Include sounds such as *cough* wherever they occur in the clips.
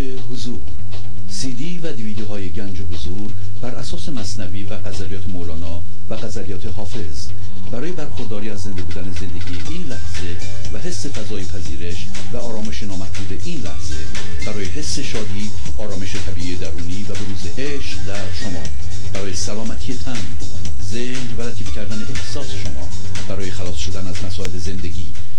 حضور. سی دی و دیویدیو های گنج حضور بر اساس مصنوی و غزلیات مولانا و غزلیات حافظ. برای برخورداری از زنده بودن زندگی این لحظه و حس فضای پذیرش و آرامش نامحدود این لحظه برای حس شادی آرامش طبیعی درونی و بروز عشق در شما. برای سلامتی تن ذهن و لطیف کردن احساس شما. برای خلاص شدن از مسائل زندگی.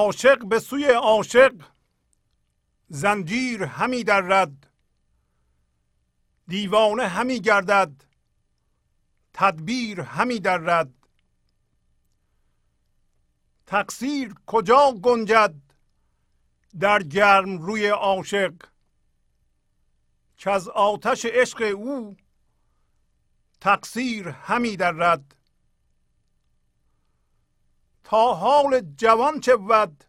عاشق به سوی عاشق. زنجیر همی در رد دیوانه همی گردد تدبیر همی در رد تقصیر کجا گنجد در گرم روی عاشق؟ که از آتش عشق او تقصیر همی در رد تا حال جوان چه ود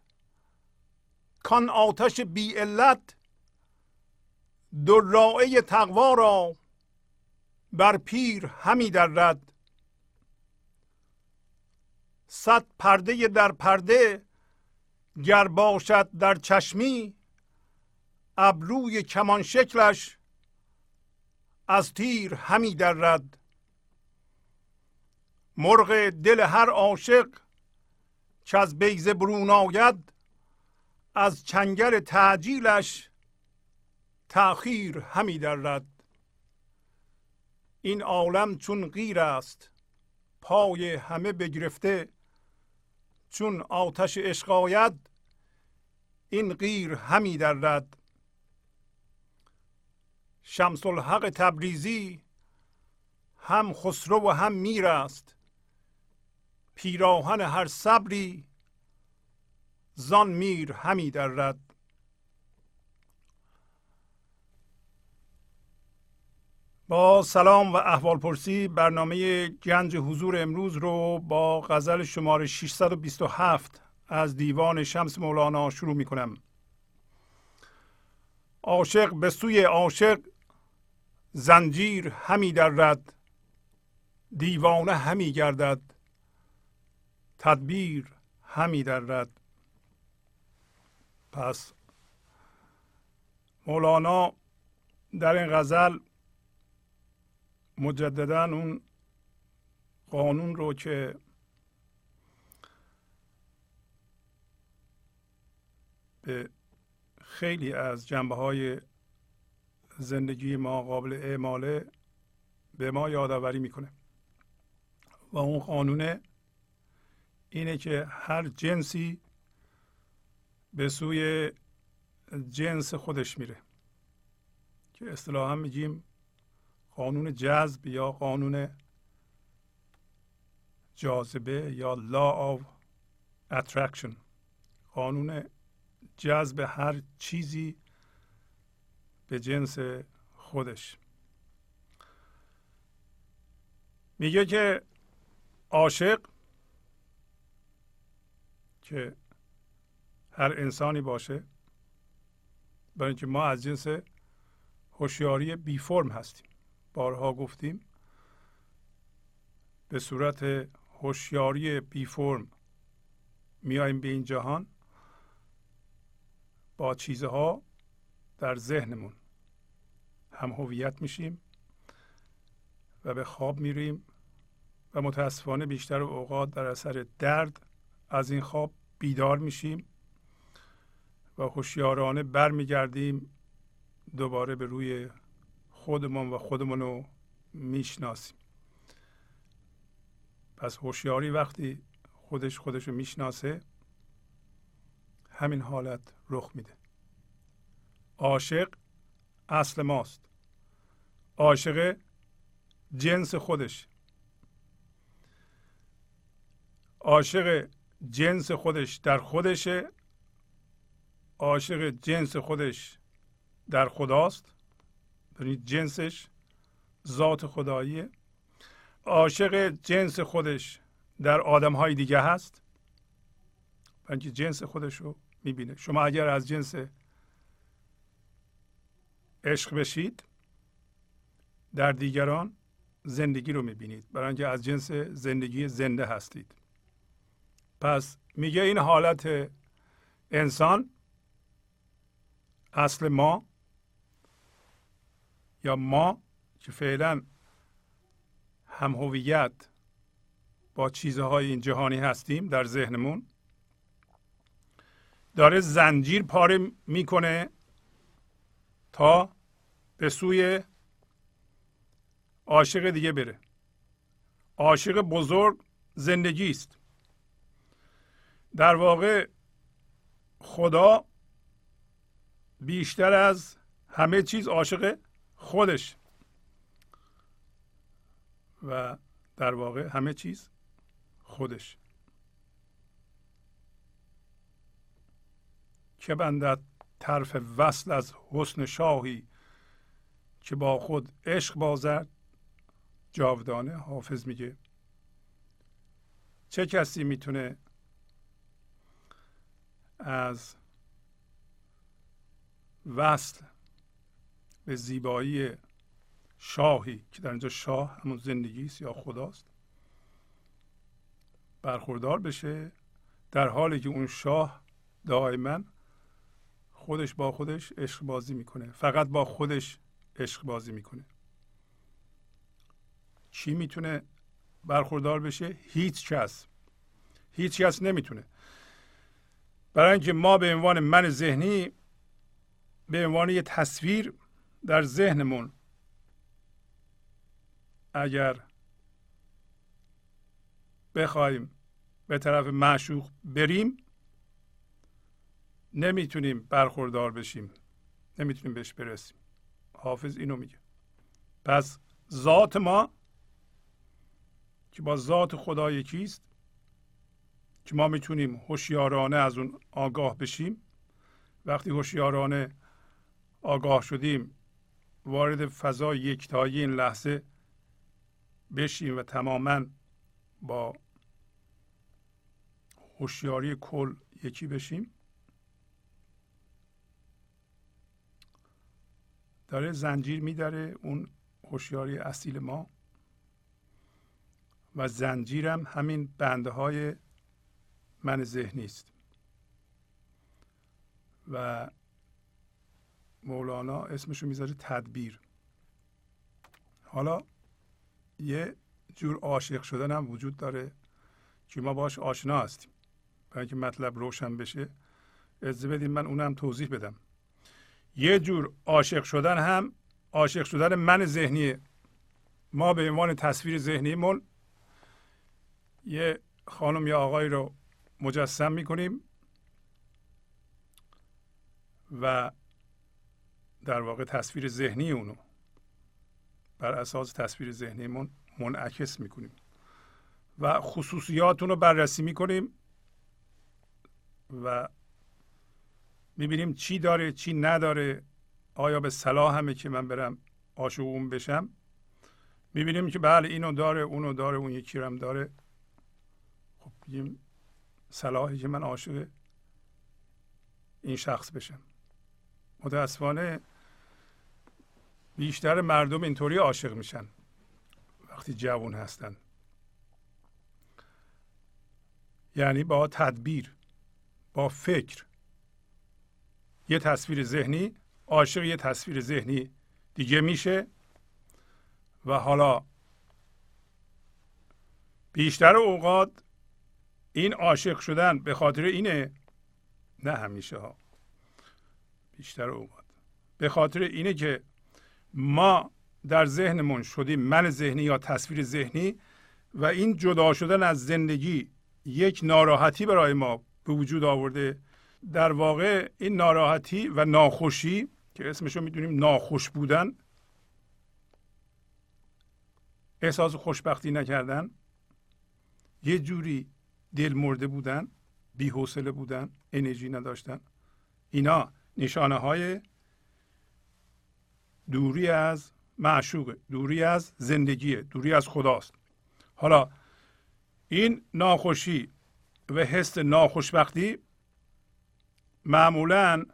کان آتش بی علت درائه تقوا را بر پیر همی در رد صد پرده در پرده گر باشد در چشمی ابروی کمان شکلش از تیر همی در رد مرغ دل هر عاشق که از بیزه برون آید از چنگر تعجیلش تأخیر همی در رد این عالم چون غیر است پای همه بگرفته چون آتش عشق آید این غیر همی در رد شمس الحق تبریزی هم خسرو و هم میر است. پیراهن هر صبری زان میر همی رد. با سلام و احوال پرسی برنامه گنج حضور امروز رو با غزل شماره 627 از دیوان شمس مولانا شروع می کنم. عاشق به سوی عاشق زنجیر همی رد دیوانه همی گردد. تدبیر همی در رد. پس مولانا در این غزل مجددا اون قانون رو که به خیلی از جنبه های زندگی ما قابل اعماله به ما یادآوری می‌کنه. و اون قانونه اینه که هر جنسی به سوی جنس خودش میره. که اصطلاحا میگیم قانون جذب یا قانون جاذبه یا law of attraction. قانون جذب هر چیزی به جنس خودش. میگه که عاشق که هر انسانی باشه برای اینکه ما از جنس هوشیاری بی فرم هستیم. بارها گفتیم به صورت هوشیاری بی فرم میایم به این جهان با چیزها در ذهنمون هم هویت میشیم و به خواب میریم و متاسفانه بیشتر اوقات در اثر درد از این خواب بیدار میشیم و هوشیارانه برمیگردیم دوباره به روی خودمون و خودمون رو می‌شناسیم. پس هوشیاری وقتی خودش خودش رو می‌شناسه همین حالت رخ میده. عاشق اصل ماست. عاشق جنس خودش. عاشق جنس خودش در خودشه. عاشق جنس خودش در خداست. یعنی جنسش ذات خداییه. عاشق جنس خودش در آدم های دیگه هست. اینکه جنس خودش رو می‌بینه. شما اگر از جنس عشق بشید در دیگران زندگی رو می‌بینید. برای اینکه از جنس زندگی زنده هستید. پس میگه این حالت انسان اصل ما یا ما که فعلا هم هویت با چیزهای این جهانی هستیم در ذهنمون داره زنجیر پاره می‌کنه تا به سوی عاشق دیگه بره. عاشق بزرگ زندگی است. در واقع خدا بیشتر از همه چیز عاشق خودش. و در واقع همه چیز خودش. که بندد طرف وصل از حسن شاهی که با خود عشق بازد جاودانه حافظ میگه. چه کسی می‌تونه از وصل به زیبایی شاهی که در اینجا شاه همون زندگی است یا خداست برخوردار بشه در حالی که اون شاه دائما خودش با خودش عشق بازی می‌کنه. فقط با خودش عشق بازی می‌کنه. چی می‌تونه برخوردار بشه؟ هیچ کس. هیچ کس نمی‌تونه. برای اینکه ما به عنوان من ذهنی به عنوان یه تصویر در ذهنمون اگر بخوایم به طرف معشوق بریم نمی‌تونیم برخوردار بشیم نمی‌تونیم بهش برسیم. حافظ اینو میگه. پس ذات ما که با ذات خدا یکیست که ما می‌تونیم هوشیارانه از اون آگاه بشیم. وقتی هوشیارانه آگاه شدیم وارد فضای یکتایی این لحظه بشیم و تماما با هوشیاری کل یکی بشیم. داره زنجیر میداره اون هوشیاری اصیل ما و زنجیرم همین بنده های من ذهنی است و مولانا اسمشو می‌ذاره تدبیر. حالا یه جور عاشق شدن هم وجود داره که ما باش آشنا هستیم. برای اینکه مطلب روشن بشه اجازه بدیم من اونم توضیح بدم. یه جور عاشق شدن هم عاشق شدن من ذهنیه. ما به عنوان تصویر ذهنیمون یه خانم یا آقای رو مجسم می‌کنیم و در واقع تصویر ذهنی اونو بر اساس تصویر ذهنیمون منعکس می‌کنیم و خصوصیات رو بررسی می‌کنیم و می‌بینیم چی داره چی نداره آیا به صلاح همه که من برم عاشق اون بشم؟ می‌بینیم که بله اینو داره اونو داره اون یکی رو هم داره. خب صلاحی که من عاشق این شخص بشم. متاسفانه بیشتر مردم اینطوری عاشق میشن وقتی جوان هستن. یعنی با تدبیر با فکر. یه تصویر ذهنی عاشق یه تصویر ذهنی دیگه میشه و حالا بیشتر اوقات این عاشق شدن به خاطر اینه؟ نه همیشه ها. بیشتر اوقات. به خاطر اینه که ما در ذهنمون شدیم من ذهنی یا تصویر ذهنی و این جدا شدن از زندگی یک ناراحتی برای ما به وجود آورده. در واقع این ناراحتی و ناخوشی که اسمشو می‌دونیم ناخوش بودن احساس خوشبختی نکردن یه جوری دل مرده بودن بی حوصله بودن انرژی نداشتن. اینا نشانه های دوری از معشوق دوری از زندگی دوری از خداست. حالا این ناخوشی و حس ناخوشبختی معمولا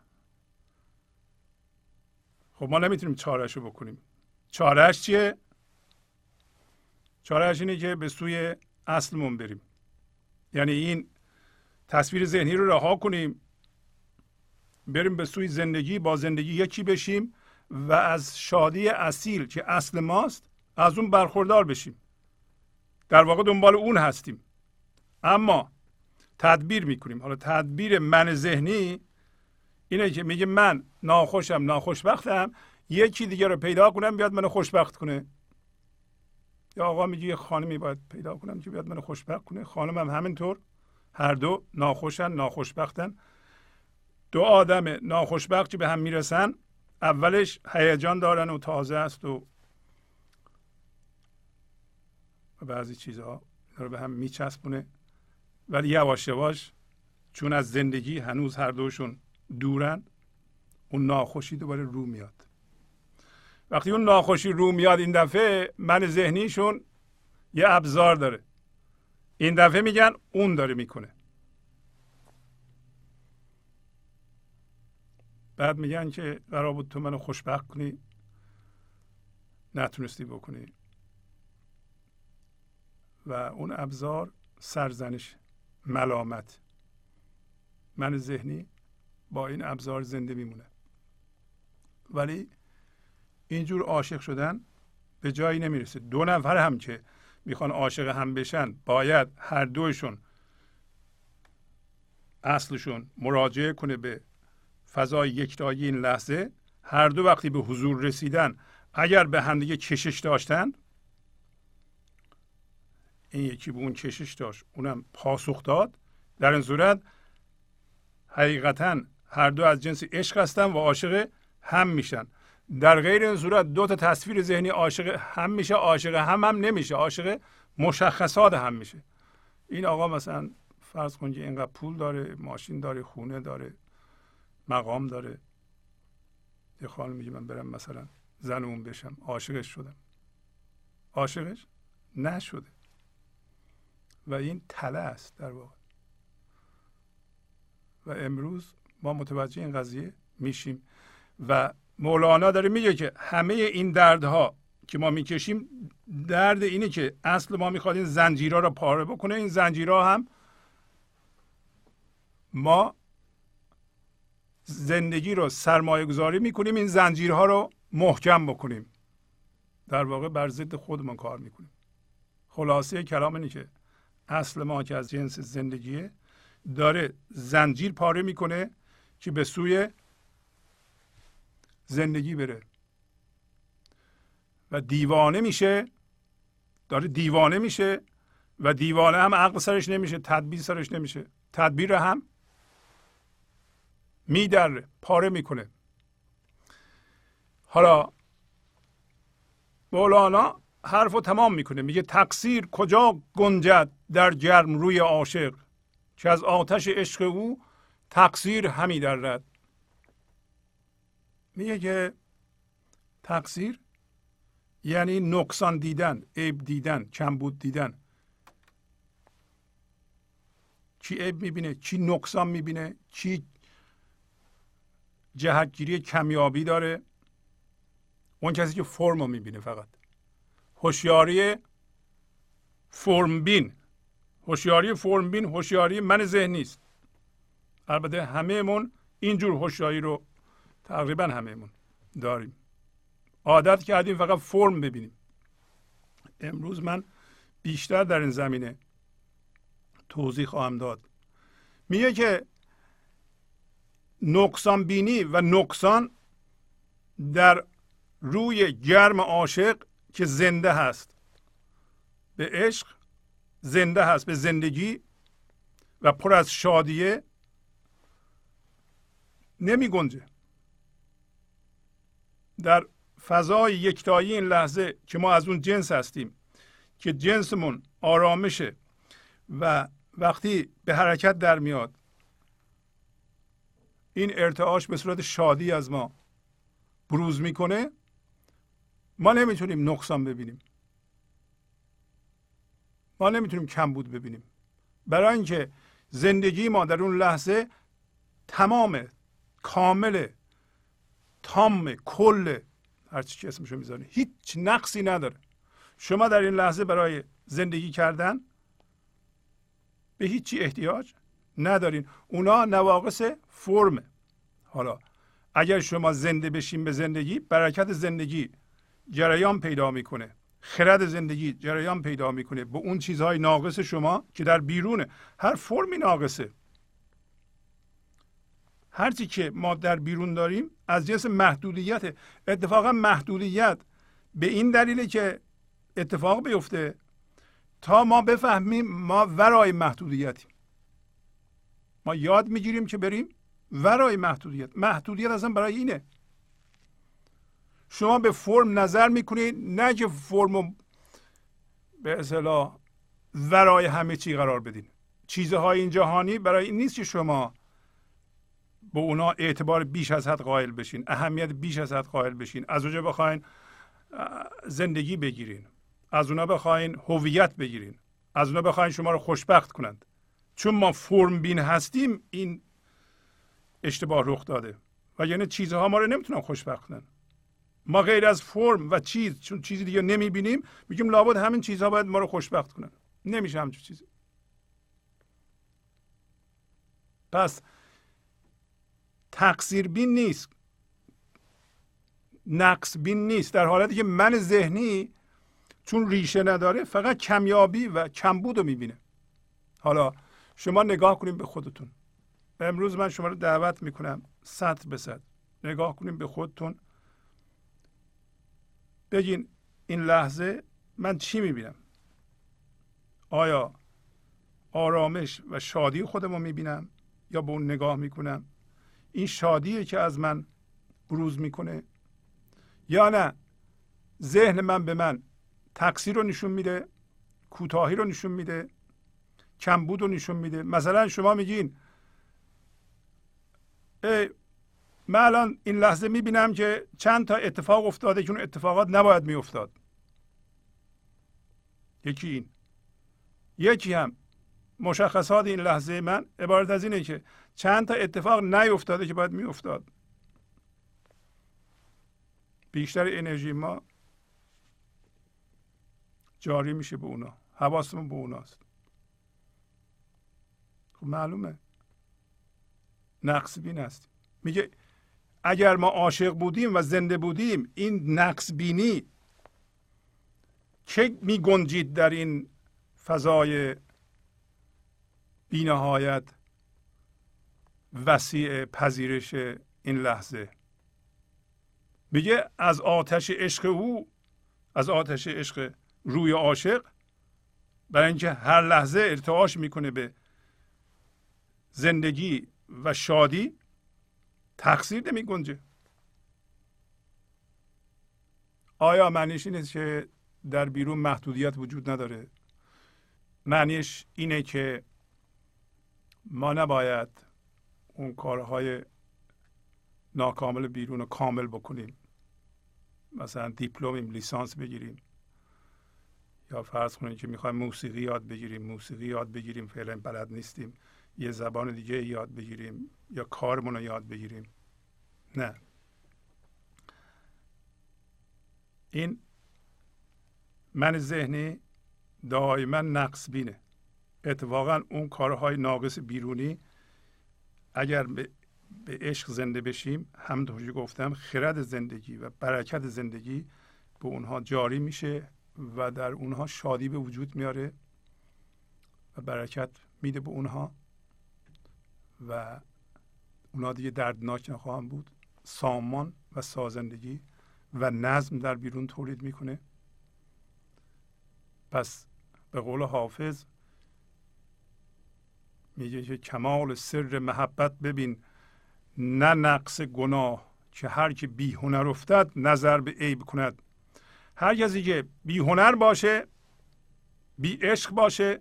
خب ما نمی‌تونیم چارش رو بکنیم. چارش چیه؟ چارش اینه که به سوی اصلمون بریم. یعنی این تصویر ذهنی رو رها کنیم بریم به سوی زندگی با زندگی یکی بشیم و از شادی اصیل که اصل ماست از اون برخوردار بشیم. در واقع دنبال اون هستیم. اما تدبیر می‌کنیم. حالا تدبیر من ذهنی اینه که میگه من ناخوشم ناخوشبختم یکی دیگه رو پیدا کنم بیاد منو خوشبخت کنه. یا آقا میگه یه خانمی باید پیدا کنم که بیاد منو خوشبخت کنه. خانم هم همینطور. هر دو ناخوشن ناخوشبختن. دو آدم ناخوشبخت به هم می‌رسن. اولش هیجان دارن و تازه است و بعضی چیزها رو به هم میچسبونه. ولی یواش یواش چون از زندگی هنوز هر دوشون دورن اون ناخوشی دوباره رو میاد. وقتی اون ناخوشی رو میاد این دفعه من ذهنیشون یه ابزار داره. این دفعه میگن اون داره می‌کنه. بعد میگن که قرار بود تو منو خوشبخت کنی نتونستی بکنی. و اون ابزار سرزنش ملامت. من ذهنی با این ابزار زنده میمونه. ولی اینجور عاشق شدن به جایی نمی‌رسه. دو نفر هم که می‌خوان عاشق هم بشن باید هر دوشون اصلشون مراجعه کنه به فضای یکتایی این لحظه. هر دو وقتی به حضور رسیدن اگر به همدیگه کشش داشتن این یکی به اون کشش داشت اونم پاسخ داد. در این صورت حقیقتا هر دو از جنس عشق هستن و عاشق هم میشن. در غیر این صورت دو تا تصویر ذهنی عاشق هم میشه عاشق هم هم نمیشه. عاشق مشخصات هم میشه. این آقا مثلا فرض کن که اینقدر پول داره ماشین داره خونه داره مقام داره. یه خانم میگه من برم مثلا زن اون بشم. عاشقش شدم. عاشقش نشده. و این تله است در واقع. و امروز ما متوجه این قضیه میشیم. و مولانا داره میگه که همه این دردها که ما می‌کشیم درد اینه که اصل ما می‌خواد این زنجیرها رو پاره بکنه. این زنجیرها هم ما زندگی رو سرمایه گذاری می‌کنیم این زنجیرها رو محکم بکنیم. در واقع بر ضد خودمون کار می‌کنیم. خلاصه کلام اینه که اصل ما که از جنس زندگیه داره زنجیر پاره می‌کنه که به سوی زندگی بره. و دیوانه میشه داره دیوانه میشه و دیوانه هم عقل سرش نمیشه تدبیر سرش نمیشه. تدبیر هم میدره پاره می‌کنه. حالا مولانا حرف رو تمام می‌کنه میگه تقصیر کجا گنجد در جرم روی عاشق؟ که از آتش عشق او تقصیر همی درد. میگه که تقصیر یعنی نقصان دیدن عیب دیدن کمبود دیدن. چی عیب می‌بینه؟ چی نقصان می‌بینه؟ چی جهتگیری کمیابی داره؟ اون کسی که فرم رو می‌بینه فقط. هوشیاری فرم بین. هوشیاری فرم بین هوشیاری من ذهنی است البته همهمون اینجور هوشیاری رو تقریبا همهمون داریم. عادت کردیم فقط فرم ببینیم. امروز من بیشتر در این زمینه توضیح خواهم داد. میگه که نقصان بینی و نقصان در روی گرم عاشق که زنده هست. به عشق زنده هست به زندگی و پر از شادیه نمی گنجه در فضای یکتایی این لحظه که ما از اون جنس هستیم که جنسمون آرامشه و وقتی به حرکت در میاد این ارتعاش به صورت شادی از ما بروز می‌کنه. ما نمی‌تونیم نقصان ببینیم. ما نمی‌تونیم کمبود ببینیم. برای اینکه زندگی ما در اون لحظه تمام کامل تام کل هرچی که اسمشو می‌ذاره هیچ نقصی نداره. شما در این لحظه برای زندگی کردن به هیچی احتیاج ندارین. اونا نواقص فرمه. حالا اگر شما زنده بشین به زندگی برکت زندگی جریان پیدا می‌کنه. خرد زندگی جریان پیدا می‌کنه. به اون چیزهای ناقص شما که در بیرونه. هر فرمی ناقصه. هرچی که ما در بیرون داریم از جنس محدودیت اتفاقا محدودیت به این دلیله که اتفاق بیفته تا ما بفهمیم ما ورای محدودیتیم. ما یاد می‌گیریم که بریم ورای محدودیت. محدودیت اصلا برای اینه. شما به فرم نظر می‌کنید نه که فرم به اصطلاح ورای همه چی قرار بدین. چیزهای این جهانی برای این نیست که شما به اونا اعتبار بیش از حد قائل بشین اهمیت بیش از حد قائل بشین. از اونجا بخواین زندگی بگیرین. از اونا بخواین هویت بگیرین. از اونا بخواین شما رو خوشبخت کنند. چون ما فرم بین هستیم این اشتباه رخ داده. و یعنی چیزها ما رو نمی‌تونن خوشبخت کنن. ما غیر از فرم و چیز چون چیزی دیگه نمی‌بینیم میگیم لابد همین چیزها باید ما رو خوشبخت کنن. نمیشه همچون چیزی. پس تقصیر بین نیست. نقص بین نیست. در حالتی که من ذهنی چون ریشه نداره فقط کمیابی و کمبود رو می‌بینه. حالا شما نگاه کنیم به خودتون. امروز من شما رو دعوت می‌کنم صد به صد. نگاه کنیم به خودتون. بگین این لحظه من چی می‌بینم؟ آیا آرامش و شادی خودم رو می‌بینم یا به اون نگاه می‌کنم؟ این شادیه که از من بروز می‌کنه. یا نه ذهن من به من تقصیر رو نشون میده کوتاهی رو نشون میده کمبود رو نشون میده. مثلا شما میگین ای من الان این لحظه می‌بینم که چند تا اتفاق افتاده که اون اتفاقات نباید میافتاد. یکی این. یکی هم مشخصات این لحظه من عبارت از اینه که چند تا اتفاق نیفتاده که باید میافتاد. بیشتر انرژی ما جاری میشه به اونا. حواسمون به اوناست. خب معلومه. نقص بین است میگه اگر ما عاشق بودیم و زنده بودیم این نقص بینی چه می گنجید در این فضای بینهایت؟ وسیع پذیرش این لحظه. میگه از آتش عشق او از آتش عشق روی عاشق برای اینکه هر لحظه ارتعاش می‌کنه به زندگی و شادی تقصیر نمی گنجه آیا معنیش اینه که در بیرون محدودیت وجود نداره؟ معنیش اینه که ما نباید اون کارهای ناکامل بیرون رو کامل بکنیم. مثلا دیپلمیم لیسانس بگیریم. یا فرض کنید که می‌خوایم موسیقی یاد بگیریم. موسیقی یاد بگیریم فعلا بلد نیستیم. یه زبان دیگه یاد بگیریم. یا کارمون رو یاد بگیریم. نه. این من ذهنی دائما نقص بینه اتفاقا اون کارهای ناقص بیرونی اگر به, عشق زنده بشیم همونطور که گفتم خرد زندگی و برکت زندگی به اونها جاری میشه و در اونها شادی به وجود میاره و برکت میده به اونها و اونها دیگه دردناک نخواهم بود. سامان و سازندگی و نظم در بیرون تولید می‌کنه. پس به قول حافظ میگه که کمال سر محبت ببین نه نقص گناه که هر که بی هنر افتد نظر به عیب کند. هر کسی که بی هنر باشه بی عشق باشه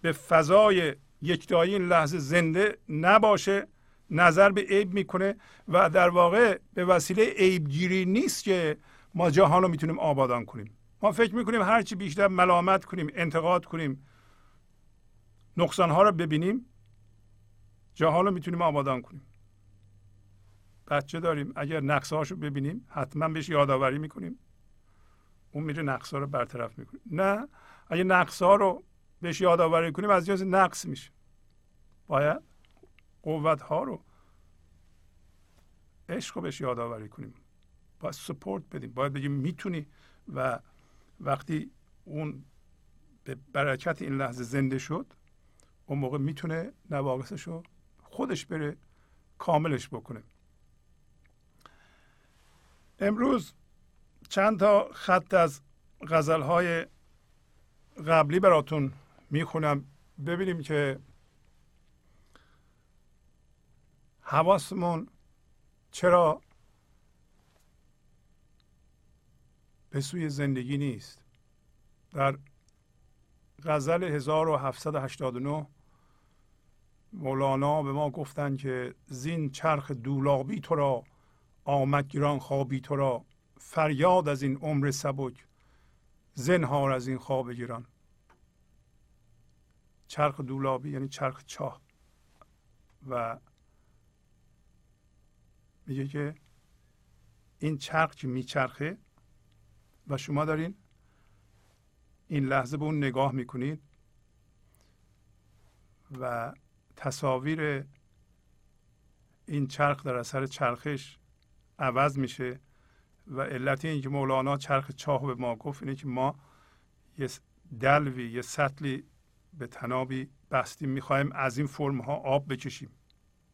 به فضای یکتایی این لحظه زنده نباشه نظر به عیب می‌کنه و در واقع به وسیله عیب گیری نیست که ما جهان رو می‌تونیم آبادان کنیم. ما فکر می‌کنیم هرچی بیشتر ملامت کنیم انتقاد کنیم نقصان ها رو ببینیم. جهان رو می‌تونیم آبادان کنیم. بچه داریم. اگر نقصه هاشو ببینیم حتما بهش یادآوری می‌کنیم. اون میره نقص ها رو برطرف می‌کنه. نه اگه نقص ها رو بهش یادآوری کنیم از جنس نقص میشه. باید قوت ها رو عشق رو بهش یادآوری کنیم. باید سپورت بدیم. باید بگیم می‌تونی و وقتی اون به برکت این لحظه زنده شد اون موقع می‌تونه نواقصش رو خودش بره کاملش بکنه. امروز چند تا خط از غزل های قبلی براتون می‌خونم. ببینیم که حواسمون چرا به سوی زندگی نیست. در غزل 1789 مولانا به ما گفتند که زین چرخ دولابی تو را آمد گران خوابی تو را فریاد از این عمر سبک زنهار از این خواب گران. چرخ دولابی یعنی چرخ چاه. و میگه که این چرخ که میچرخه و شما دارین این لحظه به اون نگاه می‌کنید و تصاویر این چرخ در اثر چرخش عوض میشه و علت اینکه مولانا چرخ چاه به ما گفت اینه که ما یه دلوی یه سطلی به تنابی بستیم می‌خوایم از این فرم ها آب بکشیم.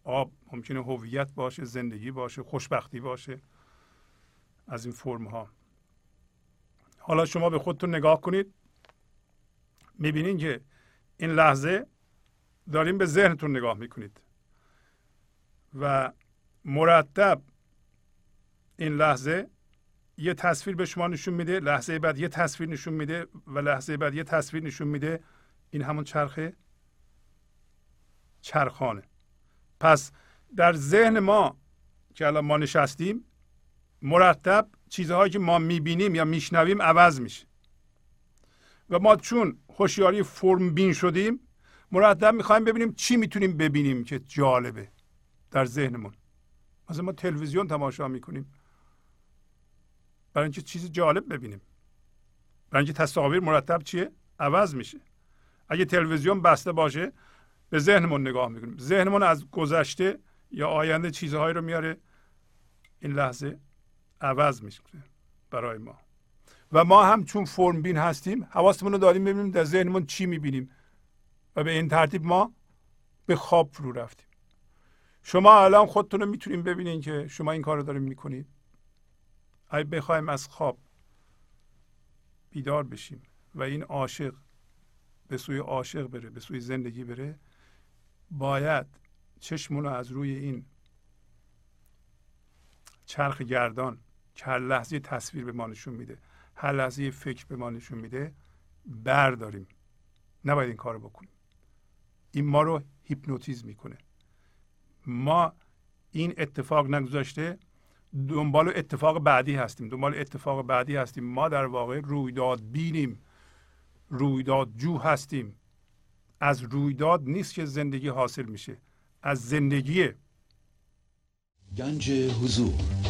آب ممکنه هویت باشه زندگی باشه خوشبختی باشه از این فرم ها حالا شما به خودتون نگاه کنید. می‌بینین که این لحظه داریم به ذهنتون نگاه می‌کنید. و مرتب این لحظه یه تصویر به شما نشون میده لحظه بعد یه تصویر نشون میده و لحظه بعد یه تصویر نشون میده. این همون چرخه چرخانه. پس در ذهن ما که الان ما نشستیم مرتب چیزهایی که ما می‌بینیم یا میشنویم عوض میشه. و ما چون هوشیاری فرم بین شدیم مرتب می‌خوایم ببینیم چی می‌تونیم ببینیم که جالبه در ذهنمون. مثلا ما تلویزیون تماشا می‌کنیم. برای اینکه چیز جالب ببینیم. برای اینکه تصاویر مرتب چیه؟ عوض میشه. اگه تلویزیون بسته باشه به ذهنمون نگاه می‌کنیم. ذهنمون از گذشته یا آینده چیزهایی رو میاره. این لحظه عوض میشه برای ما. و ما هم چون فرم بین هستیم حواسمون رو داریم ببینیم در ذهنمون چی می‌بینیم. و به این ترتیب ما به خواب فرو رفتیم. شما الان خودتون رو می‌تونیم ببینین که شما این کار رو داریم می‌کنید. اگه بخوایم از خواب بیدار بشیم و این عاشق به سوی عاشق بره به سوی زندگی بره باید چشمون رو از روی این چرخ گردان که هر لحظه تصویر به ما نشون میده هر لحظه فکر به ما نشون میده برداریم. نباید این کار بکنیم. این ما رو هیپنوتیزم می‌کنه. ما این اتفاق نگذاشته دنبال اتفاق بعدی هستیم دنبال اتفاق بعدی هستیم. ما در واقع رویداد بینیم رویداد جو هستیم. از رویداد نیست که زندگی حاصل میشه از زندگیه گنج حضور.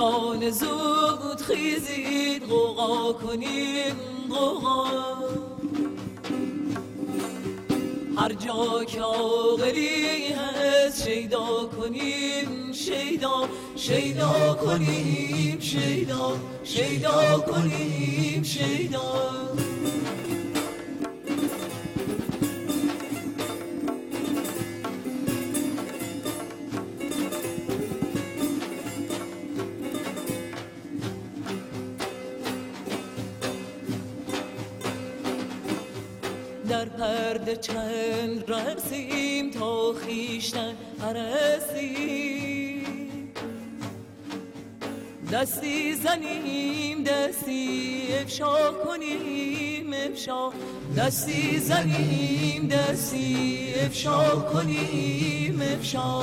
دان زود خیزید غوغا کنید غوغا. هر جا که آقلی هست شیدا کنیم شیدا شیدا کنیم شیدا شیدا کنیم شیدا. ترسیم تا خیشتن پرستیم دستی زنیم دستی افشا کنیم افشا. دستی زنیم دستی افشا کنیم افشا.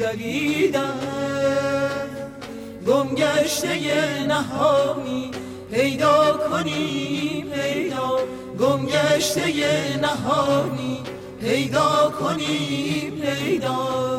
دویدم. گمگشته نهانی پیدا کنی پیدا. گمگشته نهانی پیدا کنی پیدا.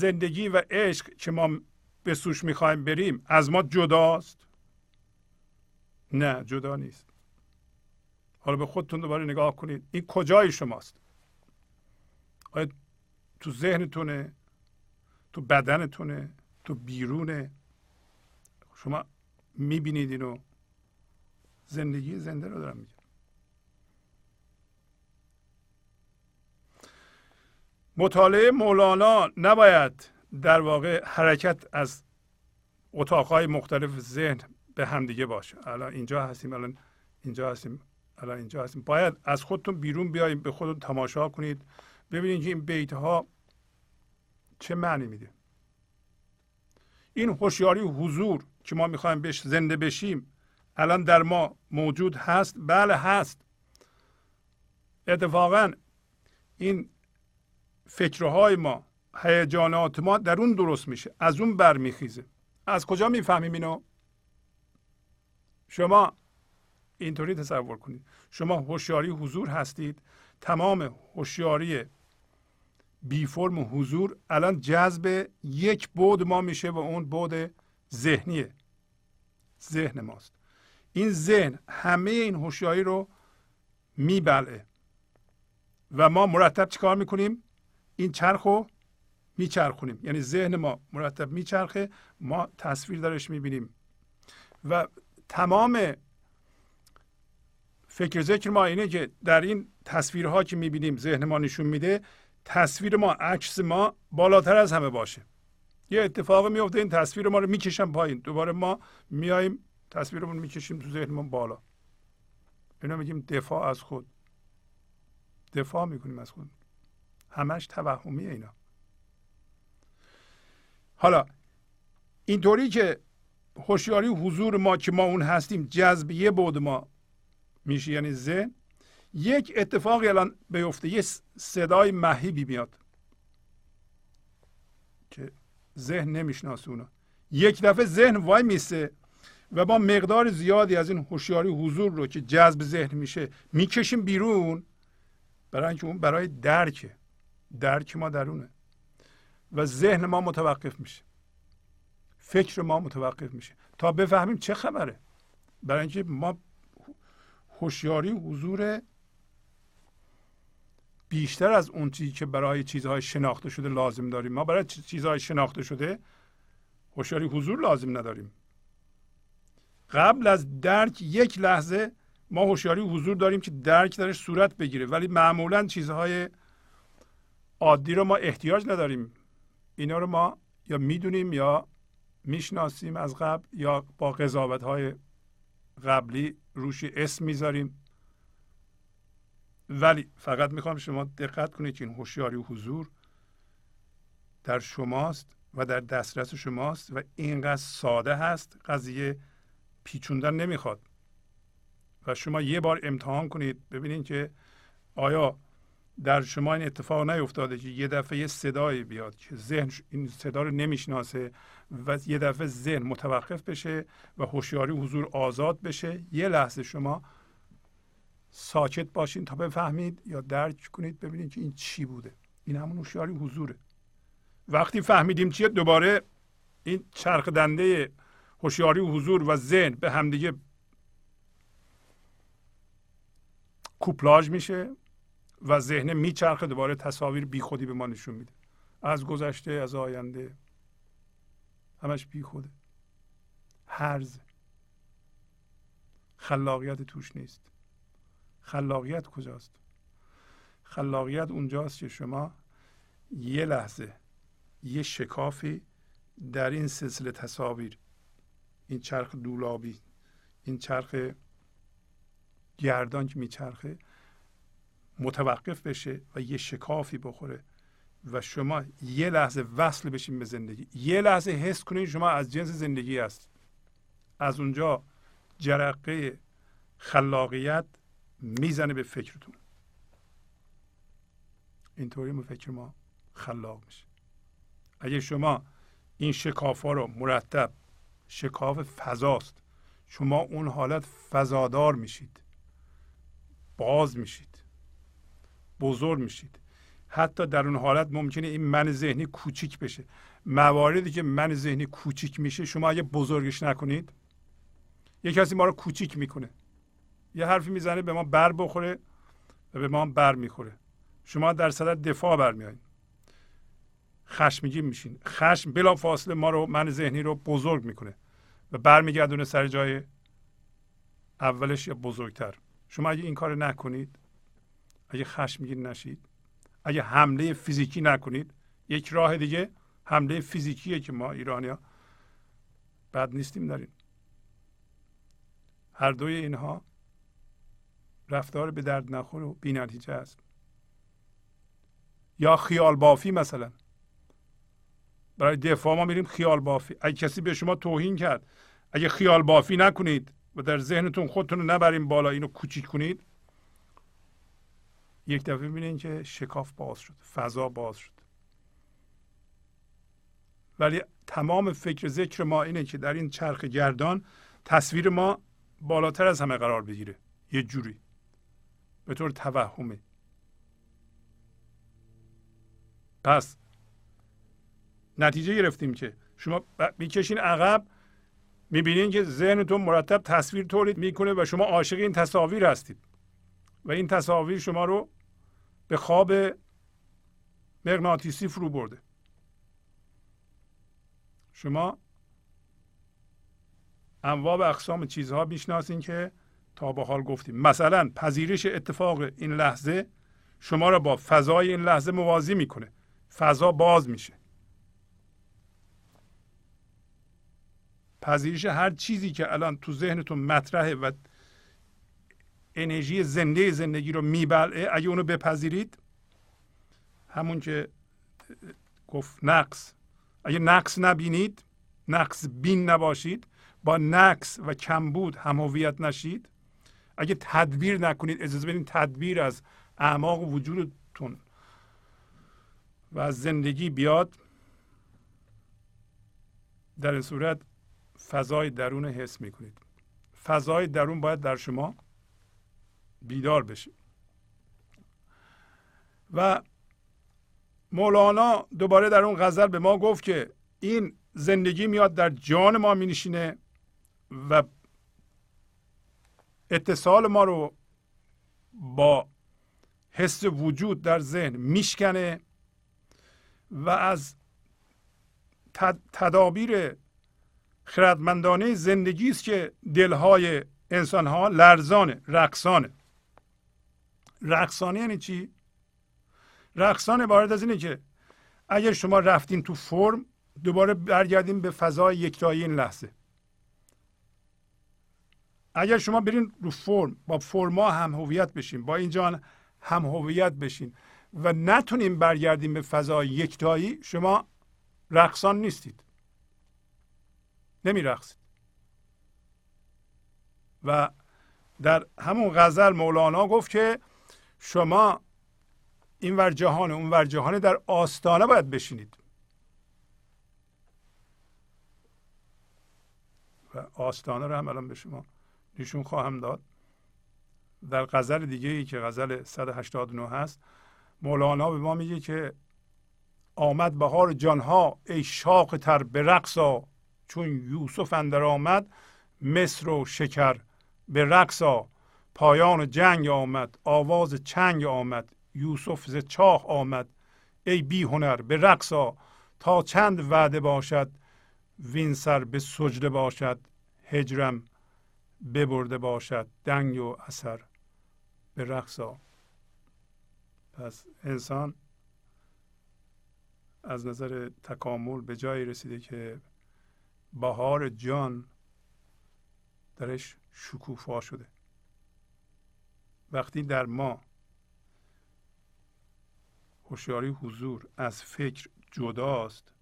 زندگی و عشق که ما به سوش می‌خوایم بریم از ما جداست؟ نه جدا نیست. حالا به خودتون دوباره نگاه کنید. این کجای شماست؟ آیا تو ذهنتونه؟ تو بدنتونه؟ تو بیرونه؟ شما می‌بینید اینو؟ زندگی زنده رو دارم میگم. مطالعه مولانا نباید در واقع حرکت از اتاقهای مختلف ذهن به همدیگه باشه. الان اینجا هستیم الان اینجا هستیم الان اینجا هستیم. باید از خودتون بیرون بیایید به خودتون تماشا کنید. ببینید که این بیت ها چه معنی میده. این هوشیاری حضور که ما می‌خوایم بهش زنده بشیم الان در ما موجود هست؟ بله هست. اتفاقا این فکرهای ما هیجانات ما در اون درست میشه از اون برمیخیزه از کجا می‌فهمیم اینو؟ شما اینطوری تصور کنید. شما هوشیاری حضور هستید. تمام هوشیاری بی فرم حضور الان جذب یک بود ما میشه و اون بود ذهنیه ذهن ماست. این ذهن همه این هوشیاری رو میبلعه. و ما مرتب چیکار می‌کنیم؟ این چرخ رو میچرخونیم. یعنی ذهن ما مرتب میچرخه ما تصویر درش می‌بینیم. و تمام فکر ذکر ما اینه که در این تصویرها که می‌بینیم ذهن ما نشون میده تصویر ما عکس ما بالاتر از همه باشه. یه اتفاق میفته این تصویر ما رو می‌کشم پایین. دوباره ما میاییم تصویرمون می‌کشیم تو ذهنمون بالا. اینا میگیم دفاع از خود. دفاع می‌کنیم از خود. همش توهمی اینا. حالا اینطوری که هوشیاری حضور ما که ما اون هستیم جذب یه بود ما میشه یعنی ذهن. یک اتفاقی الان بیفته یه صدای مهیبی میاد که ذهن نمی‌شناسه اونا. یک دفعه ذهن وای میسه و با مقدار زیادی از این هوشیاری حضور رو که جذب ذهن میشه می‌کشیم بیرون برای اینکه اون برای درکه. درک ما درونه. و ذهن ما متوقف میشه. فکر ما متوقف میشه. تا بفهمیم چه خبره. برای اینکه ما هوشیاری حضور بیشتر از اون چیزی که برای چیزهای شناخته شده لازم داریم. ما برای چیزهای شناخته شده هوشیاری حضور لازم نداریم. قبل از درک یک لحظه ما هوشیاری حضور داریم که درک درش صورت بگیره. ولی معمولا چیزهای عادی رو ما احتیاج نداریم. اینا رو ما یا می‌دونیم یا می‌شناسیم از قبل یا با قضاوت های قبلی روش اسم می‌ذاریم. ولی فقط می‌خوام شما دقت کنید که این هوشیاری و حضور در شماست و در دسترس شماست و اینقدر ساده هست قضیه پیچوندن نمی‌خواد. و شما یه بار امتحان کنید ببینید که آیا در شما این اتفاق نیفتاده که یه دفعه یه صدایی بیاد که ذهن این صدا رو نمی‌شناسه و یه دفعه ذهن متوقف بشه و هوشیاری حضور آزاد بشه. یه لحظه شما ساکت باشین تا بفهمید یا درک کنید ببینید که این چی بوده. این همون هوشیاری حضوره. وقتی فهمیدیم چیه دوباره این چرخ دنده هوشیاری حضور و ذهن به همدیگه کوپلاژ میشه. و ذهن میچرخه دوباره تصاویر بیخودی به ما نشون میده. از گذشته از آینده. همش بیخوده هرز خلاقیت توش نیست. خلاقیت کجاست؟ خلاقیت اونجاست که شما یه لحظه یه شکافی در این سلسله تصاویر این چرخ دولابی این چرخ گردان که میچرخه متوقف بشه و یه شکافی بخوره و شما یه لحظه وصل بشین به زندگی. یه لحظه حس کنید شما از جنس زندگی هست از اونجا جرقه خلاقیت می‌زنه به فکرتون. اینطوری فکر ما خلاق میشه. اگه شما این شکاف ها رو مرتب شکاف فضاست شما اون حالت فضادار میشید. باز میشید. بزرگ میشید. حتی در اون حالت ممکنه این من ذهنی کوچیک بشه. مواردی که من ذهنی کوچیک میشه شما اگه بزرگش نکنید یه کسی ما رو کوچیک می‌کنه. یه حرفی می‌زنه به ما بر بخوره و به ما بر می‌خوره. شما در صدر دفاع برمیایید خشمگین میشین. خشم بلا فاصله ما رو من ذهنی رو بزرگ می‌کنه و برمیگردونه سر جای اولش یا بزرگتر. شما اگه این کار نکنید اگه خشمگین نشید اگه حمله فیزیکی نکنید یک راه دیگه حمله فیزیکیه که ما ایرانیا بد نیستیم داریم هر دوی اینها رفتار به درد نخور و نتیجه است. یا خیال بافی مثلا. برای دفاع ما میریم خیال بافی. اگه کسی به شما توهین کرد اگه خیال بافی نکنید و در ذهنتون خودتون رو نبریم بالا اینو کوچیک کنید یک دفعه می‌بینین که شکاف باز شد فضا باز شد. ولی تمام فکر ذکر ما اینه که در این چرخ گردان تصویر ما بالاتر از همه قرار بگیره. یه جوری. به طور توهمه پس نتیجه گرفتیم که شما می‌کشین عقب می‌بینین که ذهنتون مرتب تصویر تولید می‌کنه و شما عاشق این تصاویر هستید. و این تصاویر شما رو به خواب مغناطیسی فرو برده. شما انواع و اقسام چیزها می‌شناسین که تا به حال گفتیم. مثلا پذیرش اتفاق این لحظه شما را با فضای این لحظه موازی می‌کنه. فضا باز میشه. پذیرش هر چیزی که الان تو ذهنتون مطرحه و انرژی زنده زندگی رو میبلعه. اگه اونو بپذیرید همون که گفت نقص. اگه نقص نبینید نقص بین نباشید با نقص و کمبود هم هویت نشید. اگه تدبیر نکنید اجازه بدین تدبیر از اعماق وجودتون و از زندگی بیاد در این صورت فضای درون حس می‌کنید. فضای درون باید در شما بیدار بشه و مولانا دوباره در اون غزل به ما گفت که این زندگی میاد در جان ما می نشینه و اتصال ما رو با حس وجود در ذهن میشکنه و از تدابیر خردمندانه زندگی است که دلهای انسانها لرزانه رقصانه. رقصانه یعنی چی؟ رقصان عبارت از اینه که اگر شما رفتین تو فرم دوباره برگردیم به فضای یکتایی این لحظه. اگر شما برین رو فرم با فرما هم هویت بشین با این جان هم هویت بشین و نتونیم برگردیم به فضای یکتایی شما رقصان نیستید. نمی رقصید و در همون غزل مولانا گفت که شما این ور جهان اون ور جهان در آستانه باید بشینید. و آستانه رو هم الان به شما نشون خواهم داد. در غزل دیگه ای که غزل 189 هست مولانا به ما میگه که آمد بهار جانها ای شاق تر به رقصا چون یوسف اندر آمد مصر و شکر به رقصا پایان جنگ آمد آواز چنگ آمد یوسف ز چاه آمد. ای بی هنر به رقصا تا چند وعده باشد وین سر به سجده باشد هجرم ببرده باشد دنگ و اثر به رقصا پس انسان از نظر تکامل به جایی رسیده که بهار جان درش شکوفا شده. وقتی در ما هوشیاری حضور از فکر جداست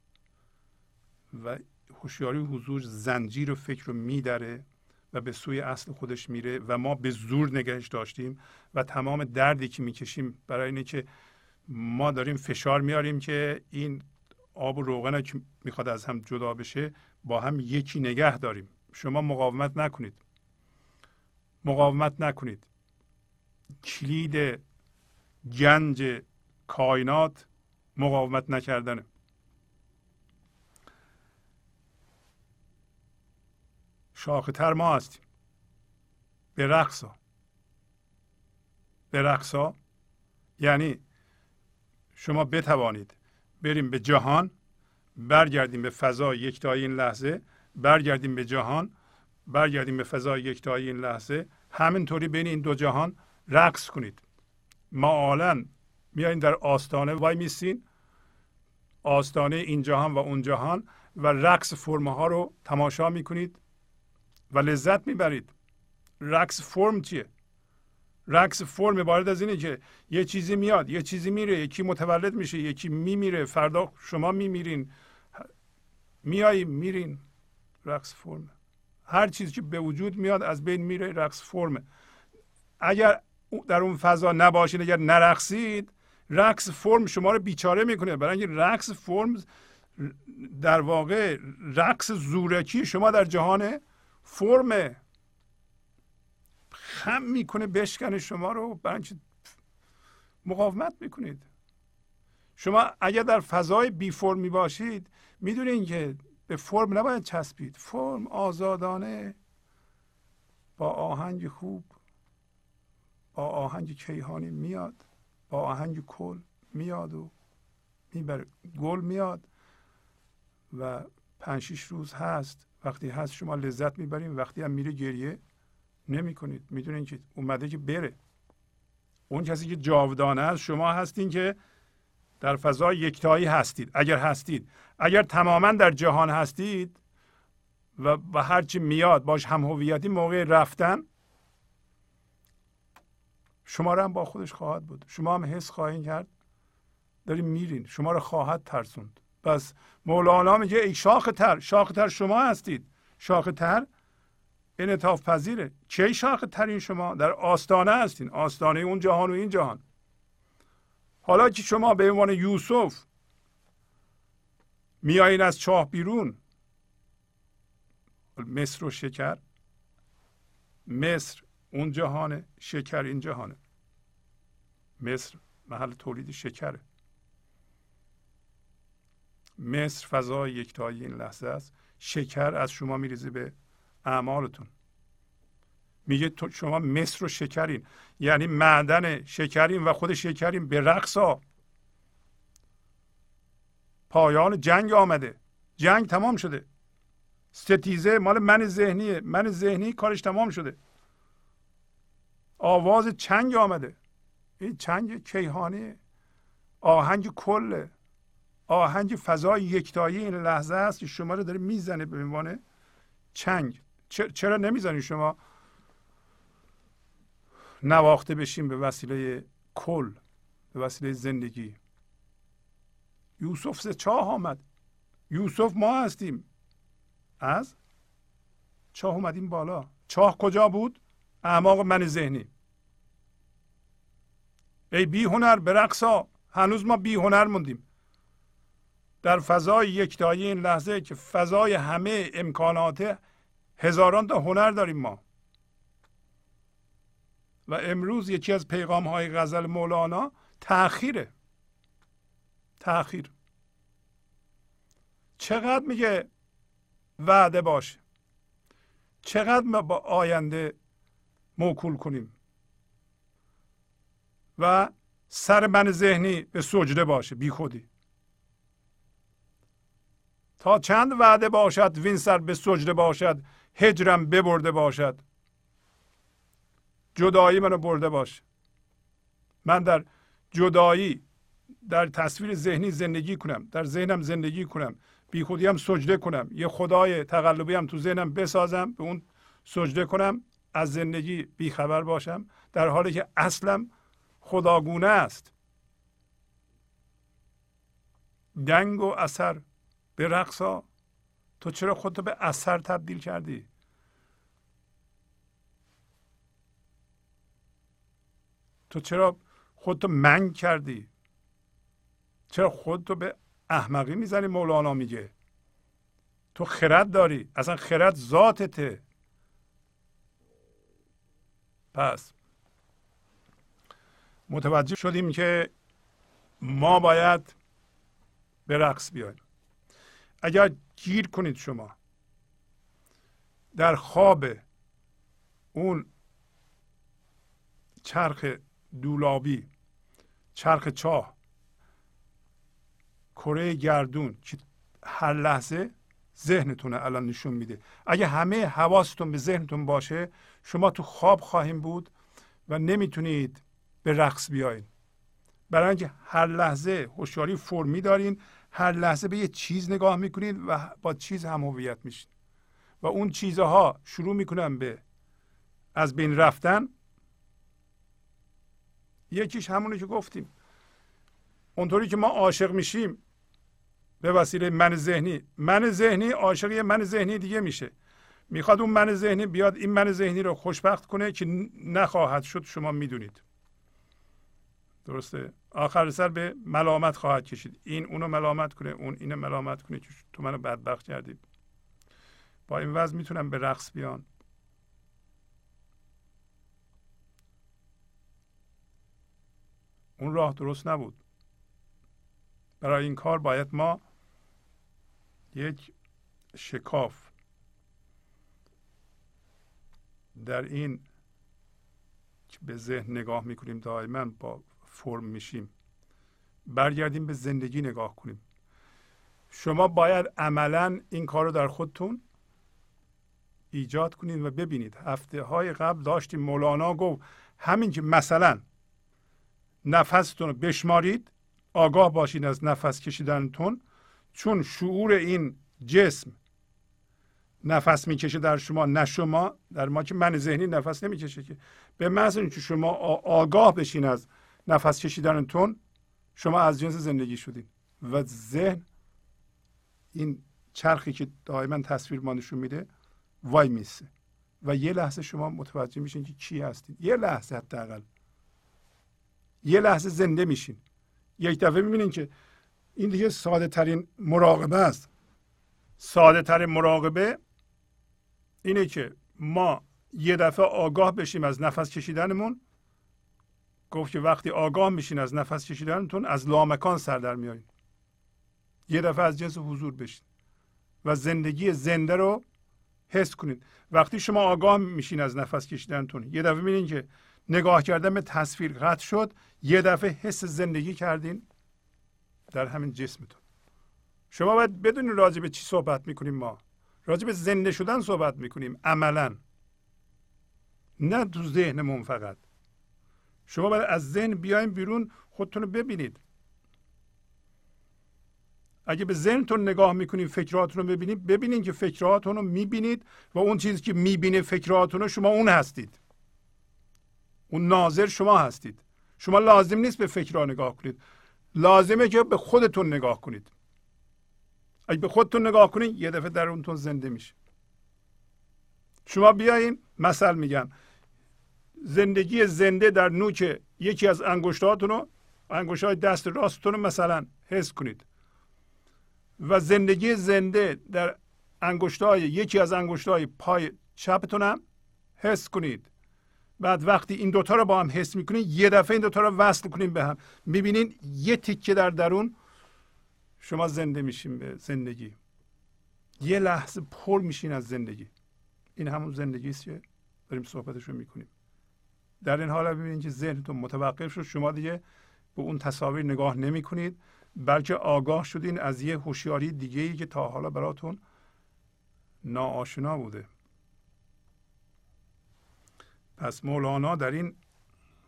و هوشیاری حضور زنجیر و فکر رو میدره و به سوی اصل خودش میره و ما به زور نگهش داشتیم و تمام دردی که می‌کشیم برای اینه که ما داریم فشار میاریم که این آب و روغن که می‌خواد از هم جدا بشه با هم یکی نگه داریم. شما مقاومت نکنید. مقاومت نکنید. کلید گنج کائنات مقاومت نکردنه شاختر ما هستیم. به رقصا. به رقصا. یعنی شما بتوانید بریم به جهان برگردیم به فضای یکتایی این لحظه برگردیم به جهان برگردیم به فضای یکتایی این لحظه. همینطوری بین این دو جهان رقص کنید. معالا میایین در آستانه وای میسین. آستانه این جهان و اون جهان و رقص فرمه ها رو تماشا می‌کنید و لذت می‌برید. رقص فرم چیه؟ رقص فرم عبارت از اینه که یه چیزی میاد یه چیزی میره یکی متولد میشه یکی میمیره فردا شما میمیرین. میایی میرین. رقص فرم. هر چیزی که به وجود میاد از بین میره رقص فرمه اگر در اون فضا نباشید اگر نرقصید رقص فرم شما رو بیچاره می‌کنه. برای اینکه رقص فرم در واقع رقص زورکی شما در جهان فرمه خم می‌کنه بشکنه شما رو. برای مقاومت می‌کنید. شما اگر در فضای بی فرمی باشید می‌دونید که به فرم نباید چسبید. فرم آزادانه با آهنگ خوب. با آهنگ کیهانی میاد با آهنگ کل میاد و می‌بره گل میاد و پنج شیش روز هست. وقتی هست شما لذت می‌بریم وقتی هم میره گریه نمی کنید می‌دونین که اومده که بره. اون کسی که جاودانه است شما هستین که در فضای یکتایی هستید. اگر هستید اگر تماما در جهان هستید و به هرچی میاد باش هم هویتی موقع رفتن شما رو هم با خودش خواهد بود. شما هم حس خواهید کرد. داریم میرین. شما رو خواهد ترسوند. پس مولانا میگه ای شاخ تر شاخ تر شما هستید. شاخ تر انعطاف پذیره. کی شاخ ترین شما؟ در آستانه هستین. آستانه اون جهان و این جهان. حالا که شما به عنوان یوسف میایین از چاه بیرون مصر و شکر. مصر اون جهانه شکر این جهانه مصر محل تولید شکره مصر فضای یکتایی این لحظه است. شکر از شما میریزه به اعمالتون. میگه تو شما مصر و شکرین. یعنی معدن شکرین و خود شکرین به رقصا پایان جنگ آمده. جنگ تمام شده. ستیزه مال من ذهنیه. من ذهنی کارش تمام شده. آواز چنگ آمده. این چنگ کیهانی آهنگ کله آهنگ فضای یکتایی این لحظه است که شما رو داره می‌زنه به عنوان چنگ. چرا نمی‌زنید شما نواخته بشیم به وسیله کل به وسیله زندگی؟ یوسف سه چاه آمد. یوسف ما هستیم. از؟ چاه اومدیم بالا. چاه کجا بود؟ اعماق من ذهنی. ای بی هنر به رقصا هنوز ما بی هنر موندیم. در فضای یکتایی این لحظه که فضای همه امکانات هزاران تا هنر داریم ما. و امروز یکی از پیغام های غزل مولانا تاخیره تاخیر چقدر میگه وعده باشه چقدر ما با آینده موکول کنیم. و سر من ذهنی به سجده باشه بی خودی. تا چند وعده باشد وین سر به سجده باشد هجرم ببرده باشد. جدایی منو برده باشه من در جدایی در تصویر ذهنی زندگی کنم در ذهنم زندگی کنم. بی خودی هم سجده کنم. یه خدای تقلبی هم تو ذهنم بسازم به اون سجده کنم. از زندگی بیخبر باشم در حالی که اصلم خداگونه است. دنگ و اثر به رقصا تو چرا خودتو به اثر تبدیل کردی؟ تو چرا خودتو منگ کردی؟ چرا خودتو به احمقی می‌زنی؟ مولانا میگه. تو خرد داری. اصلا خرد ذاتته. پس متوجه شدیم که ما باید به رقص بیایم. اگر گیر کنید شما در خواب اون چرخ دولابی چرخ چاه کره گردون که هر لحظه ذهنتون الان نشون میده. اگه همه حواستون به ذهنتون باشه شما تو خواب خواهیم بود و نمی‌تونید به رقص بیاین. برای اینکه هر لحظه هوشیاری فرمی دارین هر لحظه به یه چیز نگاه می‌کنید و با چیز هم هویت میشین. و اون چیزها شروع می‌کنن به از بین رفتن. یکیش همونه که گفتیم. اونطوری که ما عاشق میشیم به وسیله من ذهنی. من ذهنی عاشق یه من ذهنی دیگه میشه. می‌خواد اون من ذهنی بیاد این من ذهنی رو خوشبخت کنه که نخواهد شد شما می‌دونید. درسته؟ آخر سر به ملامت خواهد کشید. این اونو ملامت کنه اون اینو ملامت کنه که تو منو بدبخت کردید. با این وضع می‌تونم به رقص بیان اون راه درست نبود. برای این کار باید ما یک شکاف در این که به ذهن نگاه می‌کنیم دائما با فرم میشیم. برگردیم به زندگی نگاه کنیم. شما باید عملا این کار رو در خودتون ایجاد کنید و ببینید. هفته های قبل داشتیم مولانا گفت همین که مثلا نفستون رو بشمارید آگاه باشید از نفس کشیدنتون چون شعور این جسم نفس می‌کشه در شما نه شما. در ما که من ذهنی نفس نمی‌کشه که. به محض اینکه شما آگاه بشین از نفس کشیدنتون شما از جنس زندگی شدین. و ذهن این چرخی که دائما تصویر ما نشون میده وای میسه. و یه لحظه شما متوجه میشین که کی هستین. یه لحظه حداقل. یه لحظه زنده میشین. یک دفعه می‌بینین که این دیگه ساده ترین مراقبه است. ساده ترین مراقبه اینه که ما یه دفعه آگاه بشیم از نفس کشیدنمون. گفت که وقتی آگاه میشین از نفس کشیدنتون از لامکان سر در میایین یه دفعه از جنس حضور بشین و زندگی زنده رو حس کنید. وقتی شما آگاه میشین از نفس کشیدنتون یه دفعه می‌بینین که نگاه کردن به تصویر قطع شد یه دفعه حس زندگی کردین در همین جسمتون. شما باید بدونید راجع به چی صحبت می‌کنیم ما. راجع به زنده شدن صحبت می‌کنیم. عملا. نه تو ذهنمون فقط. شما باید از ذهن بیایم بیرون خودتون رو ببینید. اگه به ذهنتون نگاه می‌کنید فکراتون رو ببینید ببینید که فکراتون رو می‌بینید و اون چیزی که می‌بینه فکراتون رو شما اون هستید. اون ناظر شما هستید. شما لازم نیست به فکرها نگاه کنید. لازمه که به خودتون نگاه کنید. اگه به خودتون نگاه کنید یه دفعه در اونتون زنده میشه شما بیاین مثل میگم زندگی زنده در نوک یکی از انگشتاتون رو انگشت دست راستتون رو مثلا حس کنید و زندگی زنده در انگشتای یکی از انگشتای پای چپتونم حس کنید بعد وقتی این دوتا رو با هم حس می‌کنید یه دفعه این دوتا رو وصل کنید به هم می‌بینین یه تیکه در درون شما زنده میشین به زندگی. یه لحظه پر میشین از زندگی. این همون زندگی است که داریم صحبتش رو می‌کنیم. در این حال ببینید که ذهنتون متوقف شد. شما دیگه به اون تصاویر نگاه نمی کنید بلکه آگاه شدین از یه هوشیاری دیگه ای که تا حالا براتون ناآشنا بوده. پس مولانا در این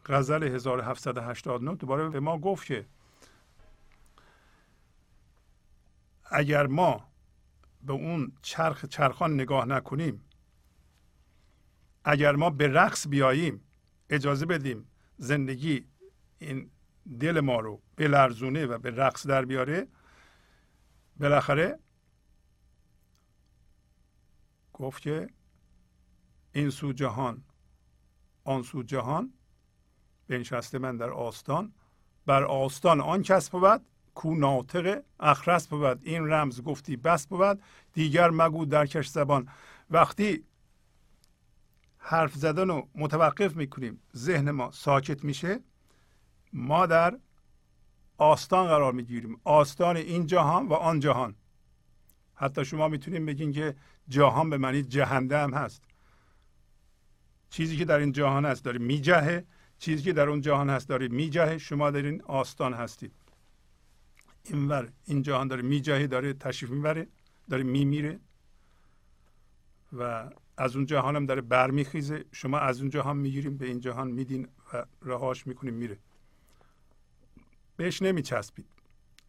غزل 1789 دوباره به ما گفت که اگر ما به اون چرخ چرخان نگاه نکنیم اگر ما به رقص بیاییم اجازه بدیم زندگی این دل ما رو بلرزونه و به رقص در بیاره بالاخره گفت که این سو جهان آن سو جهان بنشسته من در آستان بر آستان آن کس بود کو ناطق اخرس بود این رمز گفتی بس بود. دیگر مگو درکش زبان. وقتی حرف زدن رو متوقف می‌کنیم ذهن ما ساکت میشه. ما در آستان قرار می‌گیریم. آستان این جهان و آن جهان. حتی شما می‌تونیم بگین که جهان به معنی جهنده هم هست. چیزی که در این جهان هست داره میجهه. چیزی که در اون جهان هست داره میجهه. شما در این آستان هستید. اینور این جهان داره میجهه داره تشریف می‌بره داره میمیره و از اون جهان هم داره برمیخیزه. شما از اون جهان می‌گیریم به این جهان میدین و رهاش می‌کنیم میره. بهش نمیچسبید.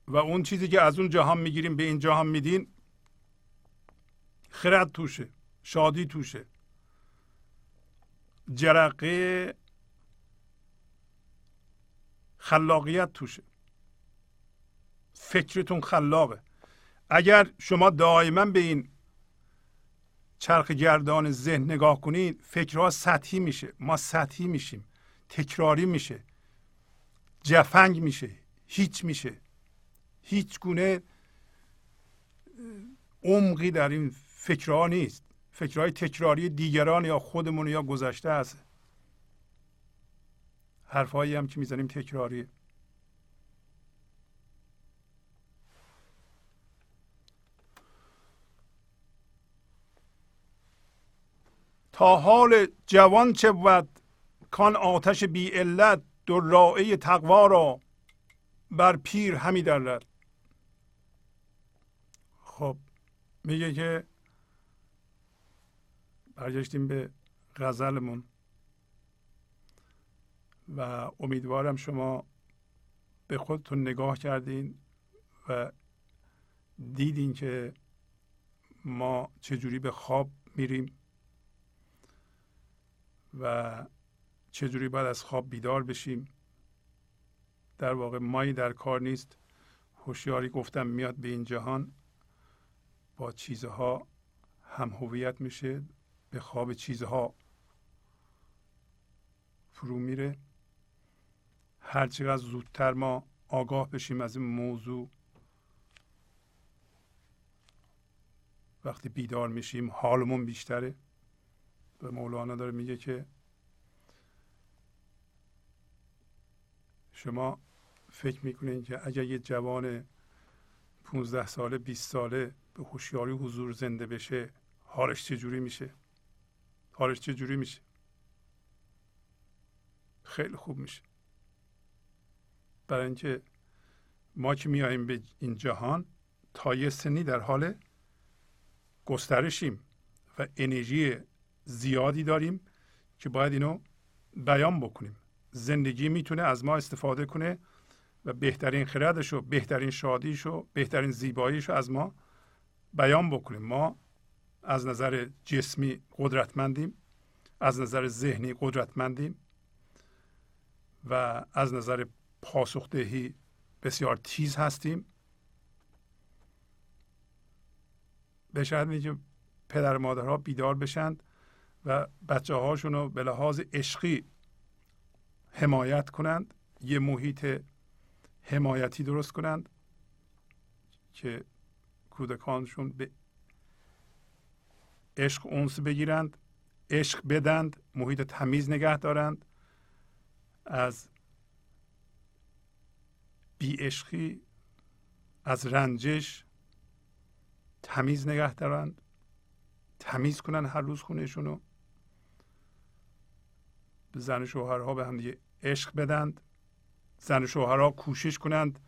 و اون چیزی که از اون جهان می‌گیریم به این جهان میدین خرد توشه شادی توشه. جرقه خلاقیت توشه. فکرتون خلاقه. اگر شما دائما به این چرخ گردان ذهن نگاه کنید فکرها سطحی میشه. ما سطحی میشیم. تکراری میشه. جفنگ میشه. هیچ میشه. هیچ گونه عمقی در این فکرها نیست. فکرهای تکراری دیگران یا خودمون یا گذشته است حرفهایی هم که می‌زنیم تکراری تا حال جوان چه بود کان آتش بی علت در تقوا را بر پیر همی درد خب میگه که برگشتیم به غزلمون و امیدوارم شما به خودتون نگاه کردین و دیدین که ما چجوری به خواب میریم. و چجوری باید از خواب بیدار بشیم؟ در واقع مایی در کار نیست. هوشیاری گفتم میاد به این جهان. با چیزها هم هویت میشه به خواب چیزها فرو میره. هر چقدر زودتر ما آگاه بشیم از این موضوع وقتی بیدار میشیم حالمون بیشتره. و مولانا داره میگه که شما فکر می‌کنین که اگر یه جوان 15 ساله 20 ساله به هوشیاری حضور زنده بشه حالش چجوری میشه؟ حالش چجوری میشه؟ خیلی خوب میشه. برای اینکه ما که میاییم به این جهان تا یه سنی در حال گسترشیم و انرژی زیادی داریم که باید اینو بیان بکنیم. زندگی می‌تونه از ما استفاده کنه و بهترین خردش و بهترین شادیش و بهترین زیباییش رو از ما بیان بکنیم ما از نظر جسمی قدرتمندیم از نظر ذهنی قدرتمندیم و از نظر پاسخدهی بسیار تیز هستیم. به شرط که پدر مادرها بیدار بشند و بچه هاشون رو به لحاظ عشقی حمایت کنند یه محیط حمایتی درست کنند که کودکانشون به عشق اونس بگیرند عشق بدند محیط تمیز نگه دارند. از بی عشقی از رنجش تمیز نگه دارند تمیز کنن هر روز خونهشون رو به زن شوهرها به هم دیگه عشق بدند. زن شوهرها کوشش کنند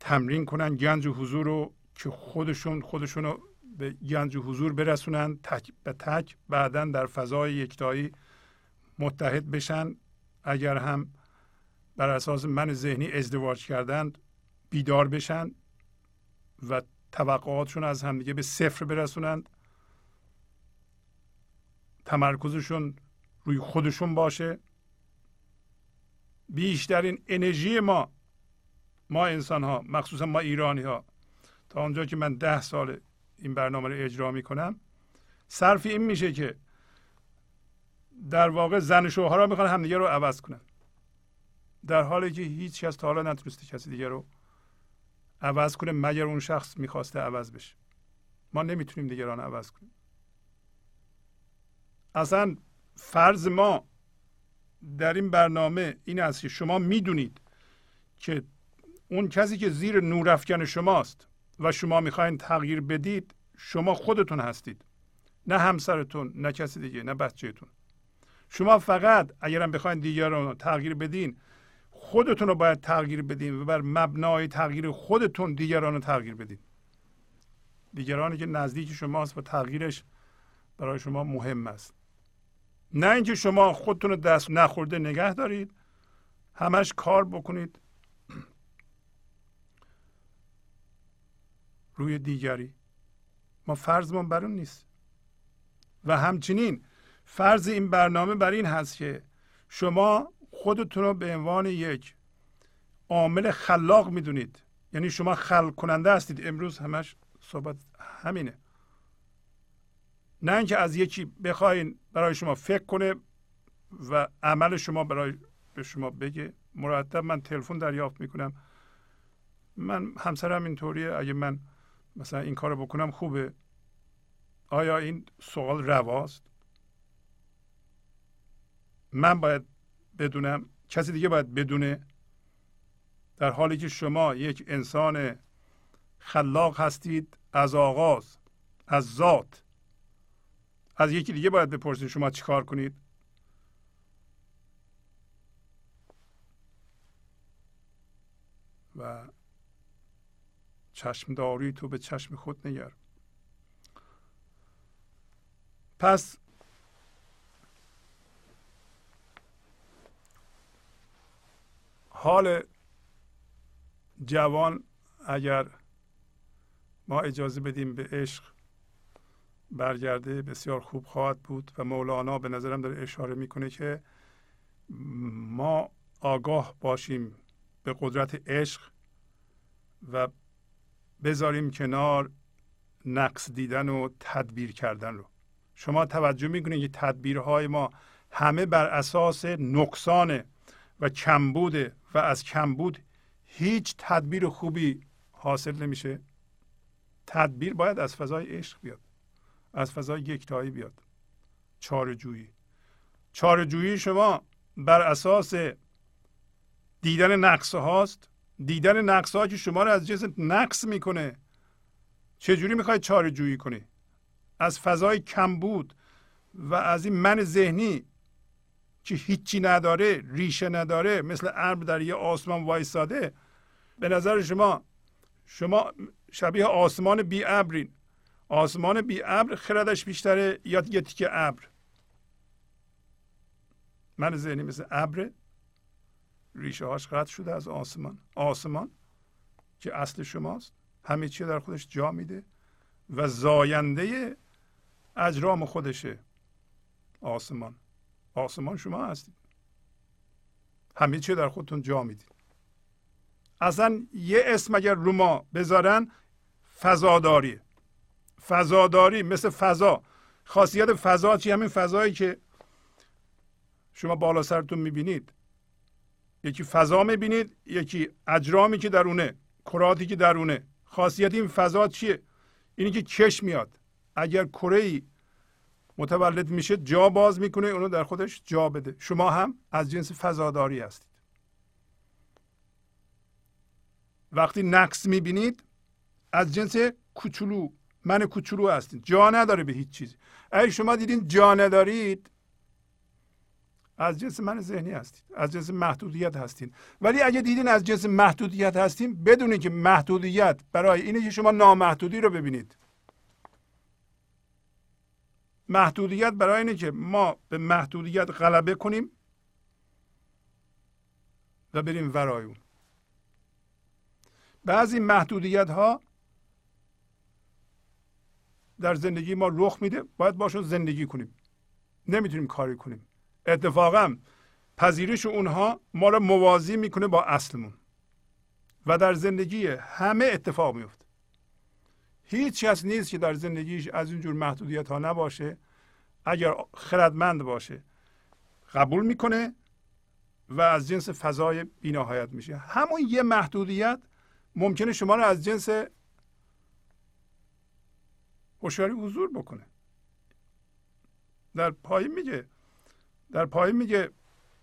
تمرین کنند گنج و حضور رو که خودشون خودشون رو به گنج و حضور برسونند تک به تک بعدا در فضای یکتایی متحد بشن. اگر هم بر اساس من ذهنی ازدواج کردند بیدار بشن و توقعاتشون از همدیگه به صفر برسونند. تمرکزشون روی خودشون باشه. بیشترین انرژی ما ما انسان ها مخصوصا ما ایرانی ها تا اونجا که من ده سال این برنامه رو اجرا می کنم صرف این میشه که در واقع زن و شوهرها می‌خوان همدیگه رو عوض کنن. در حالی که هیچ کس تا حالا نتونسته کسی دیگه رو عوض کنه مگر اون شخص می‌خواسته عوض بشه. ما نمی‌تونیم دیگران عوض کنیم. اصلا فرض ما در این برنامه این است که شما می‌دونید که اون کسی که زیر نورافکن شماست و شما می‌خواین تغییر بدید شما خودتون هستید. نه همسرتون نه کسی دیگه نه بچهتون. شما فقط اگرم بخواین دیگران رو تغییر بدین خودتون رو باید تغییر بدین و بر مبنای تغییر خودتون دیگران رو تغییر بدین. دیگرانی که نزدیک شماست و تغییرش برای شما مهم است. نه اینکه شما خودتون رو دست نخورده نگه دارید همش کار بکنید روی دیگری. ما فرضمون بر اون نیست. و همچنین فرض این برنامه بر این هست که شما خودتون رو به عنوان یک عامل خلاق می‌دونید. یعنی شما خلق کننده هستید. امروز همش صحبت همینه. نه اینکه از یکی بخواین برای شما فکر کنه و عمل شما برای به شما بگه. مرتب من تلفن دریافت می‌کنم. من همسرم اینطوریه. اگه من مثلا این کارو بکنم خوبه. آیا این سوال رواست؟ من باید بدونم. کسی دیگه باید بدونه. در حالی که شما یک انسان خلاق هستید از آغاز از ذات از یکی دیگه باید بپرسید شما چیکار کنید. و چشم داری تو به چشم خود نگر. پس حال جوان اگر ما اجازه بدیم به عشق برگرده بسیار خوب خواهد بود و مولانا به نظرم داره اشاره می‌کنه که ما آگاه باشیم به قدرت عشق و بذاریم کنار نقص دیدن و تدبیر کردن رو. شما توجه می‌کنید که تدبیرهای ما همه بر اساس نقصان و کمبوده و از کمبود هیچ تدبیر خوبی حاصل نمیشه. تدبیر باید از فضای عشق بیاد. از فضای یکتایی بیاد. چارجویی. چارجویی شما بر اساس دیدن نقص هاست. دیدن نقص ها که شما رو از جنس نقص می‌کنه. چجوری می‌خواید چاره جویی کنی؟ از فضای کمبود و از این من ذهنی که هیچی نداره ریشه نداره مثل ابر در یه آسمان وایساده به نظر شما شما شبیه آسمان بی ابرین. آسمان بی ابر خردش بیشتره یا یه تیکه ابر. من ذهنی مثل ابر ریشه هاش قطع شده از آسمان. آسمان که اصل شماست همه چی در خودش جا میده و زاینده اجرام خودشه. آسمان. آسمان شما هستید. همه چی در خودتون جا می‌دید اصلا یه اسم اگر رو ما بذارن فضاداری مثل فضا. خاصیت فضا چی؟ همین فضایی که شما بالا سرتون می‌بینید. یکی فضا می‌بینید یکی اجرامی که درونه کراتی که درونه خاصیت این فضا چیه؟ اینی که چشم میاد. اگر کره ای متولد میشه جا باز می‌کنه اونو در خودش جا بده. شما هم از جنس فضاداری هستید. وقتی نقص می‌بینید از جنس کوچولو من کوچولو هستید جا نداره به هیچ چیزی. اگه شما دیدین جا ندارید؟ از جنس من ذهنی هستید. از جنس محدودیت هستید ولی اگه دیدین از جنس محدودیت هستیم بدونید که محدودیت برای اینه که شما نامحدودی رو ببینید. محدودیت برای اینه که ما به محدودیت غلبه کنیم و بریم ورای اون. بعضی محدودیت ها در زندگی ما رخ میده باید باشون زندگی کنیم. نمی‌تونیم کاری کنیم. اتفاقا پذیرش اونها ما را موازی می‌کنه با اصلمون. و در زندگی همه اتفاق میفته هیچ کس نیست که در زندگیش از اینجور محدودیت ها نباشه. اگر خردمند باشه قبول می‌کنه و از جنس فضای بینهایت میشه. همون یه محدودیت ممکنه شما رو از جنس هوشیاری حضور بکنه در پایین میگه در پایین میگه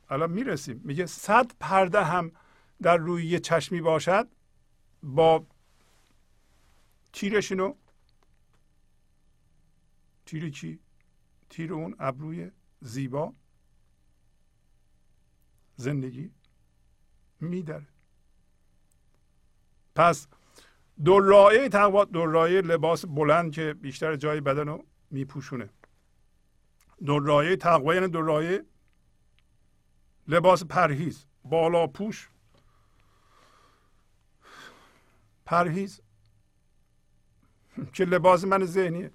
الان می‌رسیم میگه صد پرده هم در روی یه چشمی باشد با تیرشونو تیر چی؟ تیر اون ابروی زیبا زندگی میداره پس دو تقوا دو لباس بلند که بیشتر جای بدن رو میپوشونه. دو تقوا یعنی دو لباس پرهیز بالا پوش پرهیز. که لباس من ذهنیه.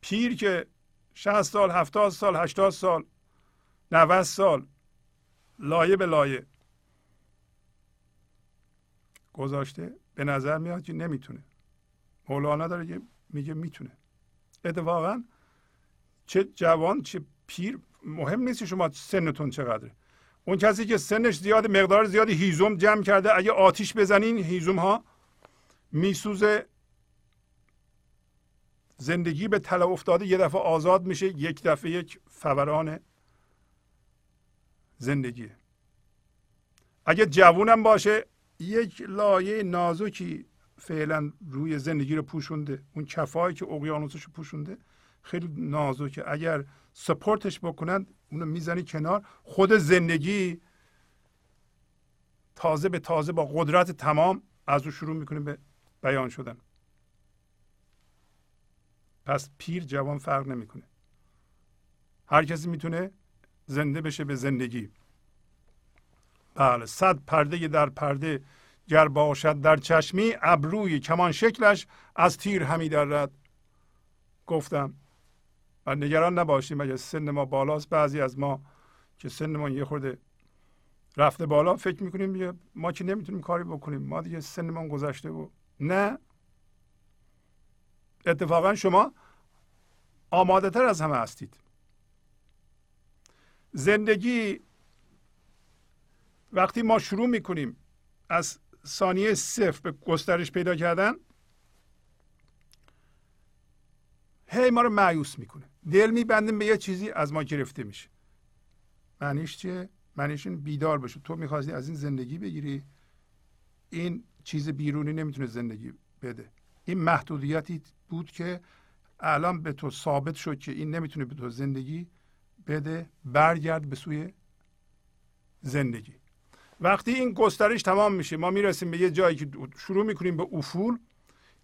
پیر که 60 سال 70 سال 80 سال 90 سال لایه به لایه. گذاشته به نظر میاد که نمی‌تونه. مولانا داره که میگه می‌تونه. اتفاقا چه جوان چه پیر مهم نیست شما سنتون چقدره. اون کسی که سنش زیاد مقدار زیادی هیزم جمع کرده اگه آتیش بزنین هیزم ها میسوزه. زندگی به طلا افتاده یه دفعه آزاد میشه یک دفعه یک فوران زندگی اگه جوونم باشه یک لایه نازکی فعلا روی زندگی رو پوشونده. اون کفایی که اقیانوسش رو پوشونده خیلی نازکه. اگر سپورتش بکنن اونو می‌زنی کنار. خود زندگی تازه به تازه با قدرت تمام از او شروع می‌کنه به بیان شدن. پس پیر جوان فرق نمی‌کنه. هر کسی می‌تونه زنده بشه به زندگی. بله صد پرده در پرده گر باشد در چشمی ابروی کمان شکلش از تیر همی درد. گفتم و نگران نباشیم اگر سن ما بالاست. بعضی از ما که سنمون یه خورده رفته بالا فکر می‌کنیم ما که نمی‌تونیم کاری بکنیم. ما دیگه سنمون گذشته و نه. اتفاقا شما آماده تر از همه هستید. زندگی وقتی ما شروع می‌کنیم از ثانیه صفر به گسترش پیدا کردن هی ما رو معیوس می‌کنه. دل میبندیم به یه چیزی از ما گرفته میشه. معنیش چیه؟ معنیش این بیدار بشه تو می‌خواستی از این زندگی بگیری این چیز بیرونی نمی‌تونه زندگی بده. این محدودیتی بود که الان به تو ثابت شد که این نمی‌تونه به تو زندگی بده. برگرد به سوی زندگی. وقتی این گسترش تمام میشه ما می‌رسیم به یه جایی که شروع می‌کنیم به افول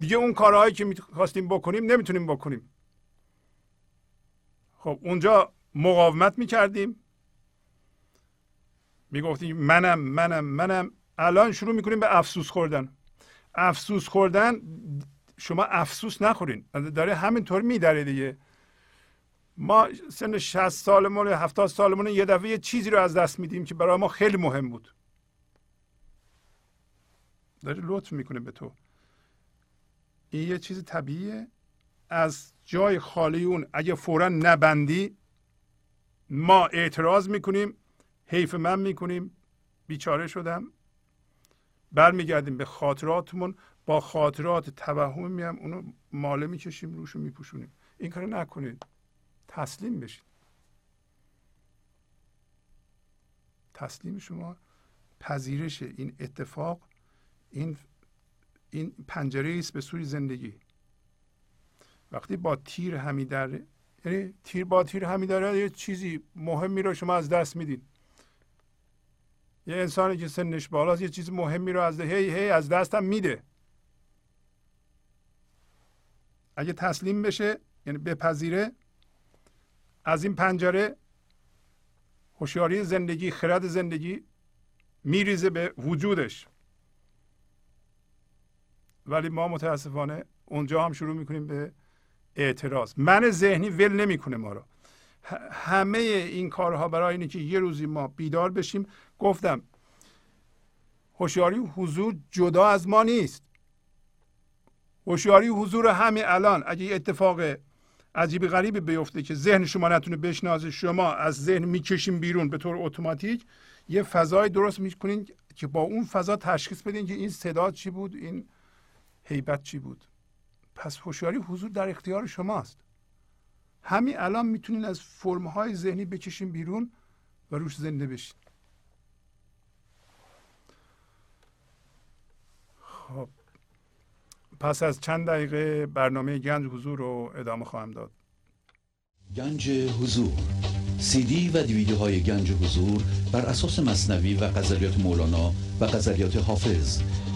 دیگه اون کارهایی که می‌خواستیم بکنیم نمی‌تونیم بکنیم. خب اونجا مقاومت می‌کردیم. می‌گفتیم منم منم منم. الان شروع می‌کنیم به افسوس خوردن. افسوس خوردن شما افسوس نخورین. داره همینطور میداره دیگه. ما سن 60 سالمون 70 سالمون یه دفعه یه چیزی رو از دست میدیم که برای ما خیلی مهم بود. داره لطف می‌کنه به تو. این یه چیز طبیعیه. از جای خالی اون اگه فورا نبندی ما اعتراض می‌کنیم حیف من می‌کنیم. بیچاره شدم. برمیگردیم به خاطراتمون. با خاطرات توهم میام اونو ماله می‌کشیم روشو میپوشونیم. این کارو نکنید. تسلیم بشید. تسلیم شما پذیرش این اتفاق این این پنجره است به سوی زندگی. وقتی با تیر همی در یعنی تیر با تیر همی داره یه چیزی مهمی رو شما از دست میدین. یه انسانی که سنش بالاست یه چیز مهمی رو از هی هی از دستم میده. اگه تسلیم بشه یعنی بپذیره از این پنجره هوشیاری زندگی خرد زندگی میریزه به وجودش. ولی ما متاسفانه اونجا هم شروع می‌کنیم به اعتراض. من ذهنی ول نمی‌کنه ما رو. همه این کارها برای اینه که یه روزی ما بیدار بشیم. گفتم هوشیاری حضور جدا از ما نیست. هوشیاری حضور همین الان اگه اتفاق عجیبی غریبی بیفته که ذهن شما نتونه بشناسه شما از ذهن می‌کشیم بیرون به طور اتوماتیک یه فضای درست می‌کنین که با اون فضا تشخیص بدین که این صدا چی بود این هیبت چی بود؟ پس هوشیاری حضور در اختیار شماست. همین الان می‌تونین از فرمهای ذهنی بکشین بیرون و روش زنده بشین. خب پس از چند دقیقه برنامه گنج حضور رو ادامه خواهم داد. گنج حضور. سی دی و دیویدیو های گنج حضور بر اساس مصنوی و غزلیات مولانا و غزلیات حافظ.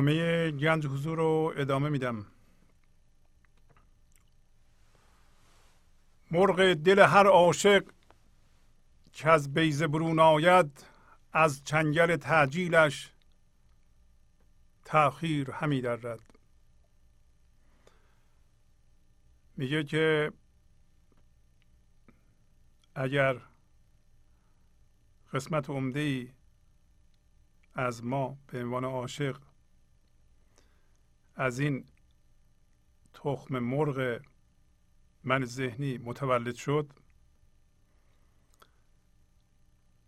برنامه گنج حضور رو ادامه میدم. مرغ دل هر عاشق که از بیزه برون آید از چنگل تعجیلش تأخیر همی درد میگه که اگر قسمت عمده ای از ما به عنوان عاشق از این تخم مرغ من ذهنی متولد شد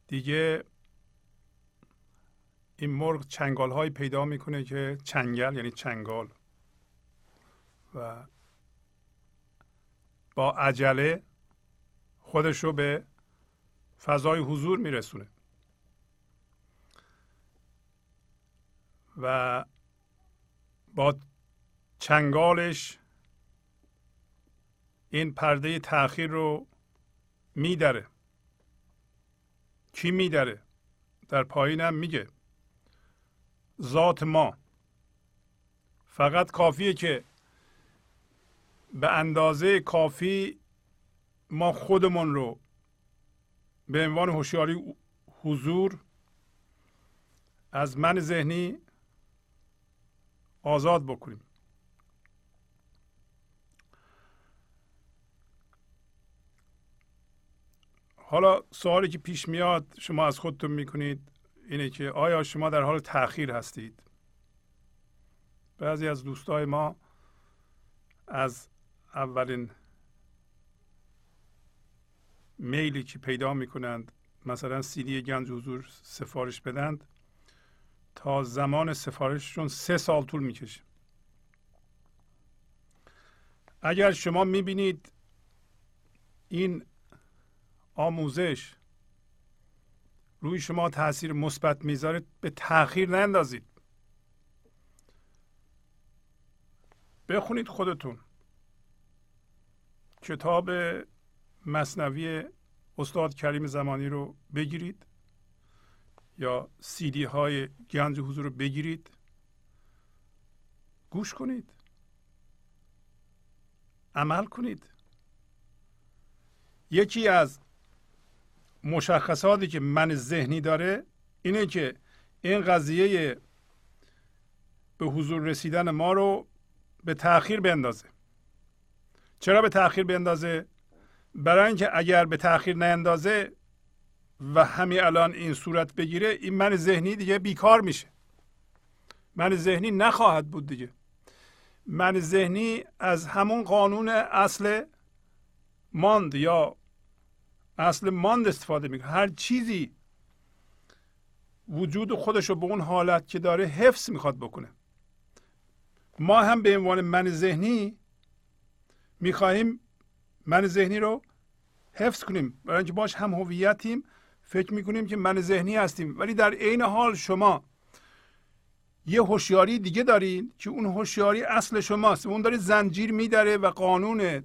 دیگه این مرغ چنگال هایی پیدا می‌کنه که چنگل یعنی چنگال. و با عجله خودش رو به فضای حضور میرسونه. و با چنگالش این پرده تاخیر رو میدره. کی میدره؟ در پایینم میگه. ذات ما. فقط کافیه که به اندازه کافی ما خودمون رو به عنوان هوشیاری حضور از من ذهنی آزاد بکنیم. حالا سوالی که پیش میاد شما از خودتون می‌کنید اینه که آیا شما در حال تاخیر هستید؟ بعضی از دوستای ما از اولین میلی که پیدا می‌کنند مثلا سیدی گنج حضور سفارش بدند. تا زمان سفارششون سه سال طول می‌کشه. اگر شما می‌بینید این آموزش روی شما تاثیر مثبت می‌ذاره به تاخیر نندازید. بخونید خودتون. کتاب مصنوی استاد کریم زمانی رو بگیرید. یا سیدی های گنج حضور رو بگیرید. گوش کنید. عمل کنید. یکی از مشخصاتی که من ذهنی داره اینه که این قضیه به حضور رسیدن ما رو به تاخیر بندازه چرا به تاخیر بندازه برای اینکه اگر به تاخیر نندازه و همین الان این صورت بگیره این من ذهنی دیگه بیکار میشه. من ذهنی نخواهد بود دیگه. من ذهنی از همون قانون اصل ماند یا اصل ماند استفاده می‌کنه. هر چیزی وجود خودش رو به اون حالت که داره حفظ می‌خواد بکنه. ما هم به عنوان من ذهنی می‌خواهیم من ذهنی رو حفظ کنیم. برای اینکه باش هم هویتیم فکر می‌کنیم که من ذهنی هستیم ولی در عین حال شما یه هوشیاری دیگه دارین که اون هوشیاری اصل شماست. اون داره زنجیر میداره و قانون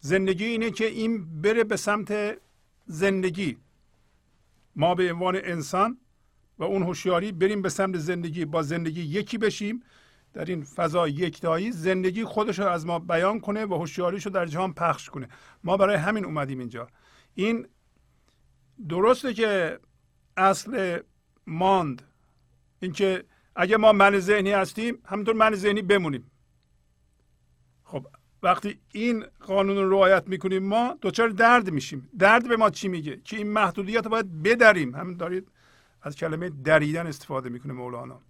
زندگی اینه که این بره به سمت زندگی. ما به عنوان انسان و اون هوشیاری بریم به سمت زندگی. با زندگی یکی بشیم در این فضا یکتایی زندگی خودش رو از ما بیان کنه و هوشیاریش رو در جهان پخش کنه. ما برای همین اومدیم اینجا. این درسته که اصل ماند. اینکه اگه ما من ذهنی هستیم همینطور من ذهنی بمونیم. خب وقتی این قانون رو رعایت می‌کنیم ما دچار درد میشیم. درد به ما چی میگه؟ که این محدودیت رو باید بدریم. همین دارید از کلمه دریدن استفاده می‌کنه مولانا.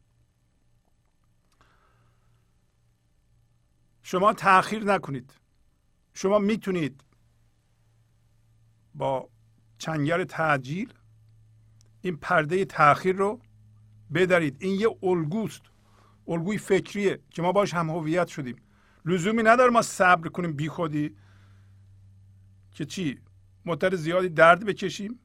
شما تاخیر نکنید. شما می‌تونید با چنگر تعجیل این پرده تاخیر رو بدارید این یه الگوست الگوی فکریه که ما باش هم هویت شدیم. لزومی نداره ما صبر کنیم بی خودی که چی؟ مدت زیادی درد بکشیم.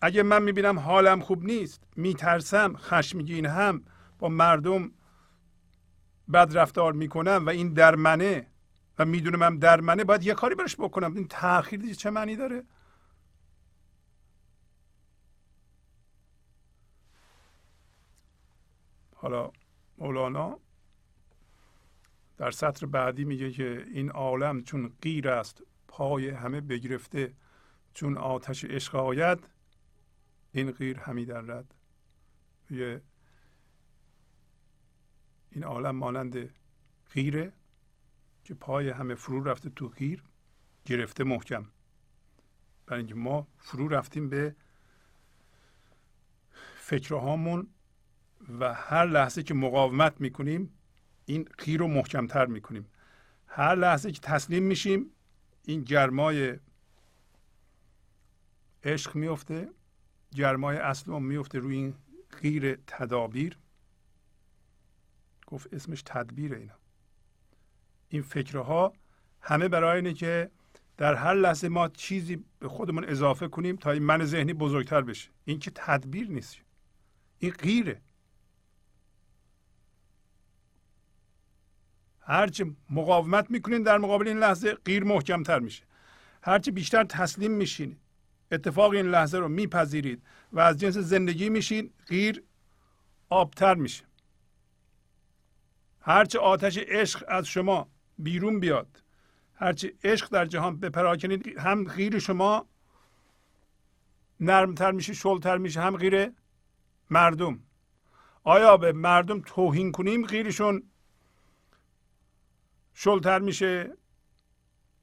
اگه من می‌بینم حالم خوب نیست میترسم خشمگین هم با مردم بد رفتار می‌کنم و این در منه و هم در منه باید یه کاری برش بکنم. این تاخیر چه معنی داره؟ حالا مولانا در سطر بعدی میگه که این عالم چون غیر است پای همه بگرفته چون آتش عشق آید این غیر همی در رد. این عالم مانند غیره که پای همه فرو رفته تو غیر گرفته محکم. برای اینکه ما فرو رفتیم به فکرهامون و هر لحظه که مقاومت می‌کنیم این غیر رو محکمتر می‌کنیم. هر لحظه که تسلیم میشیم این گرمای عشق میفته گرمای اصل میفته روی این غیر تدابیر. گفت اسمش تدبیر اینا. این فکرها همه برای اینه که در هر لحظه ما چیزی به خودمون اضافه کنیم تا این من ذهنی بزرگتر بشه. این که تدبیر نیست. این غیره. هرچی مقاومت می‌کنین در مقابل این لحظه غیر محکمتر میشه. هرچی بیشتر تسلیم میشین اتفاق این لحظه رو میپذیرید و از جنس زندگی میشین غیر آبتر میشه. هرچه آتش عشق از شما بیرون بیاد. هرچه عشق در جهان بپراکنید هم غیر شما نرمتر میشه شلتر میشه هم غیر مردم. آیا به مردم توهین کنیم؟ غیرشون شلتر میشه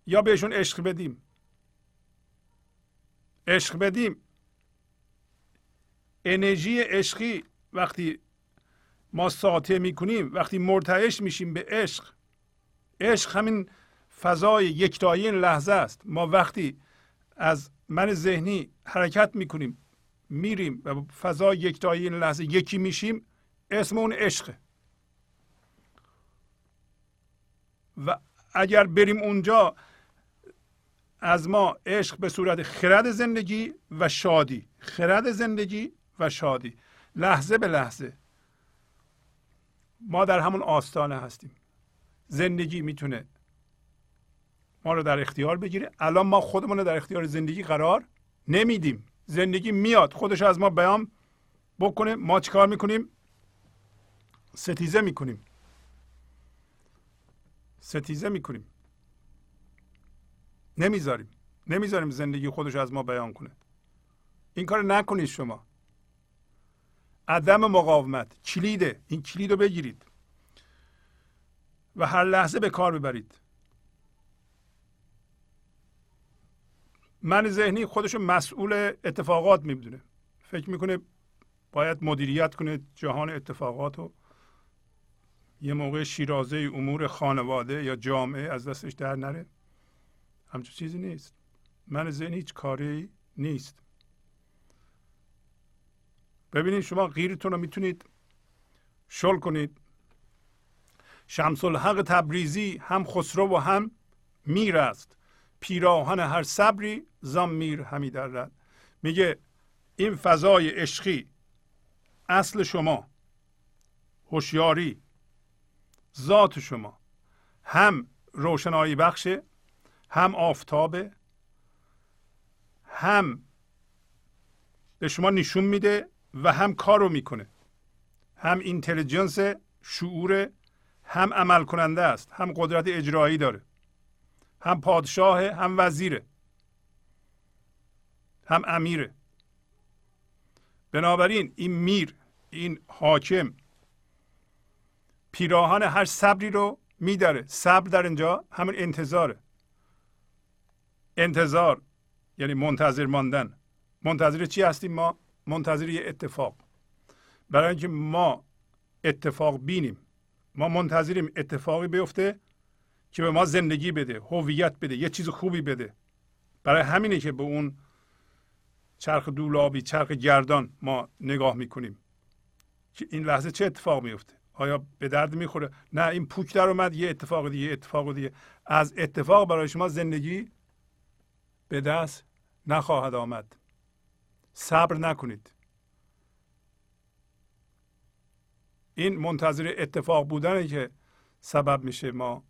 یا بهشون عشق بدیم؟ عشق بدیم. انرژی عشقی وقتی ما ساطع می‌کنیم وقتی مرتعش میشیم به عشق عشق همین فضای یکتایی این لحظه است. ما وقتی از من ذهنی حرکت می‌کنیم میریم و فضای یکتایی این لحظه یکی میشیم اسم اون عشقه. و اگر بریم اونجا از ما عشق به صورت خرد زندگی و شادی خرد زندگی و شادی لحظه به لحظه. ما در همون آستانه هستیم. زندگی می‌تونه ما رو در اختیار بگیره. الان ما خودمون رو در اختیار زندگی قرار نمیدیم. زندگی میاد خودش از ما بیان بکنه. ما چیکار می‌کنیم؟ ستیزه می‌کنیم. ستیزه می‌کنیم. نمی‌ذاریم. نمی‌ذاریم زندگی خودش از ما بیان کنه. این کار نکنید شما. عدم مقاومت کلیده این کلید رو بگیرید. و هر لحظه به کار ببرید من ذهنی خودش مسئول اتفاقات می‌دونه فکر می‌کنه باید مدیریت کنه جهان اتفاقات رو یه موقع شیرازه امور خانواده یا جامعه از دستش در نره. همچون چیزی نیست. من ذهن هیچ کاری نیست. ببینید شما غیرتون رو می‌تونید شل کنید. شمس الحق تبریزی هم خسرو و هم میر است. پیراهن هر صبری زام میر همی رد میگه این فضای عشقی اصل شما هوشیاری ذات شما. هم روشنایی بخشه هم آفتابه هم به شما نشون میده و هم کار رو می‌کنه. هم اینتلیجنس شعور هم عمل کننده است هم قدرت اجرایی داره هم پادشاه هم وزیره هم امیره. بنابراین این میر این حاکم پیراهن هر صبری رو میداره. صبر در اینجا همین انتظاره. انتظار یعنی منتظر ماندن. منتظر چی هستیم ما؟ منتظر یه اتفاق. برای اینکه ما اتفاق بینیم. ما منتظریم اتفاقی بیفته که به ما زندگی بده هویت بده یه چیز خوبی بده. برای همینه که به اون چرخ دولابی چرخ گردان ما نگاه می‌کنیم. که این لحظه چه اتفاق میفته آیا به درد می‌خوره؟ نه این پوک در اومد یه اتفاق دیگه اتفاق دیگه. از اتفاق برای شما زندگی به دست نخواهد آمد. صبر نکنید. این منتظر اتفاق بودنه که سبب میشه ما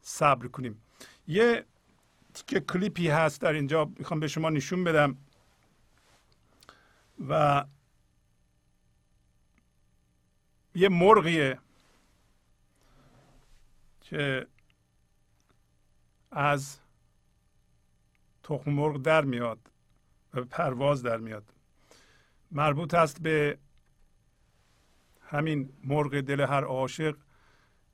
صبر کنیم. یه که کلیپی هست در اینجا می‌خوام به شما نشون بدم. و یه مرغیه که از تخم مرغ در میاد و پرواز در میاد. مربوط است به همین مرغ دل هر عاشق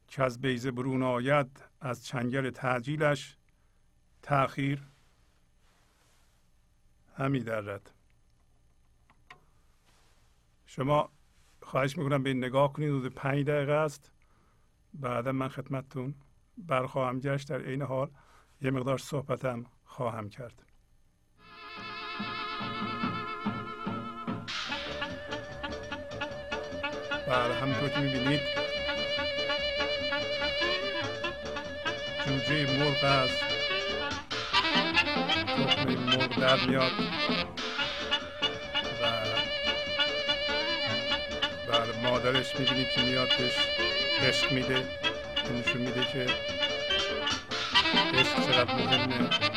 که از بیزه برون آید از چنگل تعجیلش تاخیر همی درد شما خواهش می‌کنم به این نگاه کنید حدود پنج دقیقه است. بعدا من خدمتتون برخواهم گشت. در عین حال یه مقدار صحبتم خواهم کرد. بله همونطور که می‌بینید. جوجه مرغ از تخم مرغ در میاد. و بله مادرش می‌بینید که میاد بهش عشق میده نشون میده که عشق چقدر مهمه.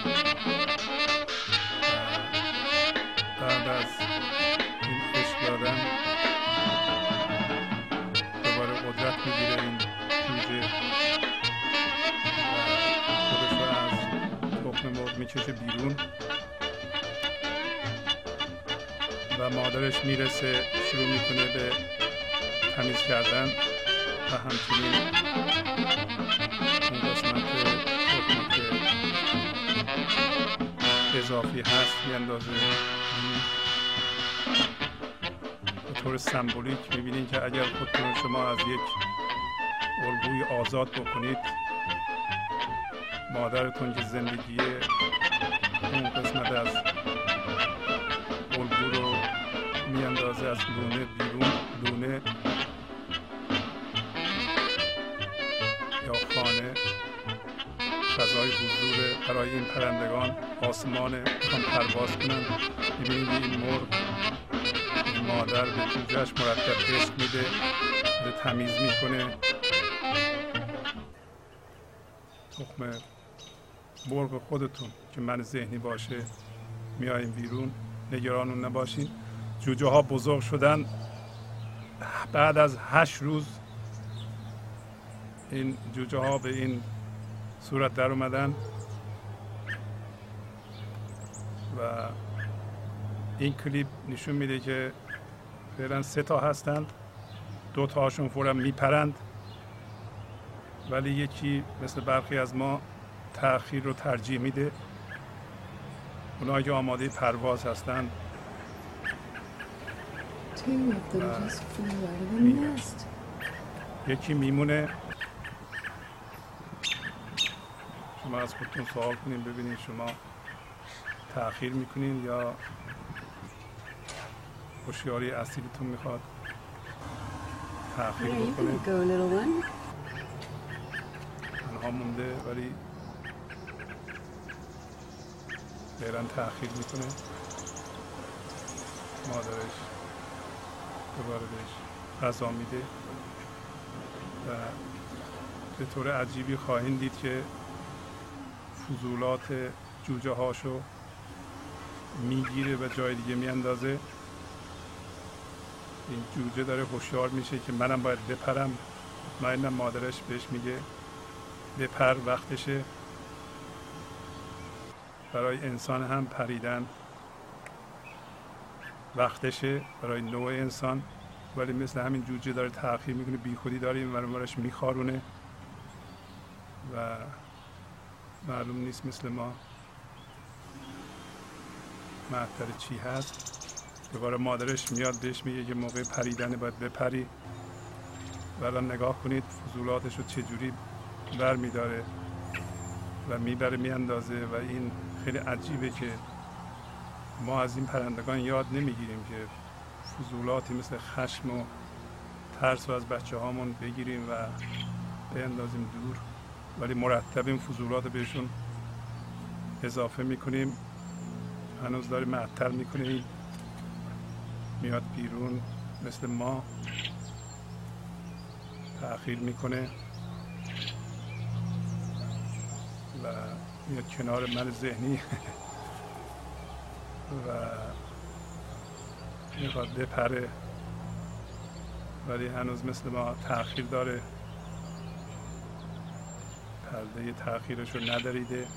می‌کشه بیرون و مادرش می‌رسه شروع می‌کنه به تمیز کردن و همچنین اون قسمت اضافی هست میاندازه. به طور سمبولیک می‌بینید که اگر خودتون شما از یک الگوی آزاد بکنید مادرتون که زندگی اون قسمت از الگو رو میاندازه از لونه بیرون لونه یا خانه. فضای حضور برای این پرندگان آسمان می‌خوان پرواز کنن می‌بینید این مرغ مادر به جوجهش مرتب عشق میده به تمیز می‌کنه. تخم مرغ خودتون که من ذهنی باشه میایم بیرون نگران نباشین. جوجه ها بزرگ شدن. بعد از هشت روز این جوجه ها به این صورت در اومدن و این کلیپ نشون میده که فعلا سه تا هستند. دو تاشون فورا میپرند. ولی یکی مثل برخی از ما تاخیر رو ترجیح میده. اونایی که آماده پرواز هستند یکی میمونه. شما از خودتون سوال کنین ببینید شما تاخیر می‌کنین یا هوشیاری اصیلتون می‌خواد تاخیر بکنه. تنها مونده ولی فعلا تاخیر می‌کنه. مادرش دوباره بهش غذا میده و به طور عجیبی خواهیم دید که فضولات جوجه هاشو می‌گیره و جای دیگه میاندازه. این جوجه داره هوشیار میشه که منم باید بپرم. مطمئنم مادرش بهش میگه بپر وقتشه. برای انسان هم پریدن. وقتشه برای نوع انسان ولی مثل همین جوجه داره تاخیر می‌کنه. بیخودی داره این ورش میخارونه و معلوم نیست مثل ما معطر چی هست. دوباره مادرش میاد بهش میگه که موقع پریدن باید بپری. و نگاه کنید فضولاتش رو چجوری بر میداره و می‌بره میاندازه و این خیلی عجیبه که ما از این پرندگان یاد نمی‌گیریم که فضولاتی مثل خشم و ترس رو از بچه هامون بگیریم و بیندازیم دور. ولی مرتب این فضولات بهشون اضافه می‌کنیم. هنوز داریم معطر می‌کنیم. میاد بیرون مثل ما. تأخیر می‌کنه. و میاد کنار من ذهنی. و می‌خواد بپره. ولی هنوز مثل ما تاخیر داره. پرده تاخیرش رو نداریده.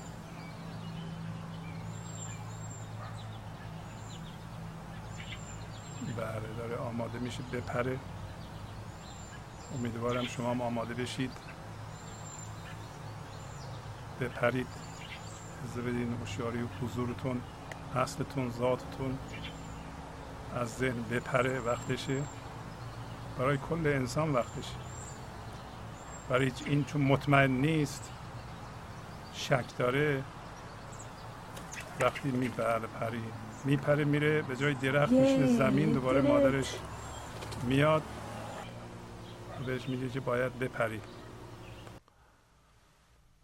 بله داره آماده میشه بپره. امیدوارم شما هم آماده بشید. بپرید. از بدین هوشیاری و حضورتون اصلتون ذاتتون از ذهن بپره وقتشه. برای کل انسان وقتشه. برای این چون مطمئن نیست شک داره وقتی میپره پری. میپره میره به جای درخت میشینه زمین دوباره مادرش میاد بهش میگه که باید بپری.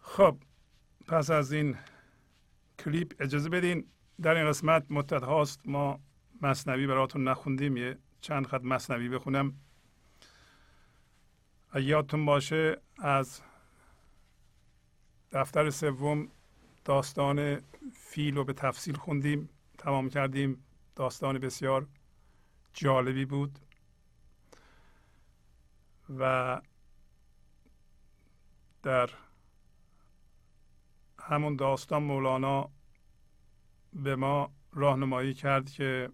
خب پس از این کلیپ اجازه بدین در این قسمت مدت هاست ما مصنوی براتون نخوندیم یه چند خط مصنوی بخونم. یادتون باشه از دفتر سوم داستان فیل رو به تفصیل خوندیم تمام کردیم. داستان بسیار جالبی بود. و در همون داستان مولانا به ما راهنمایی کرد که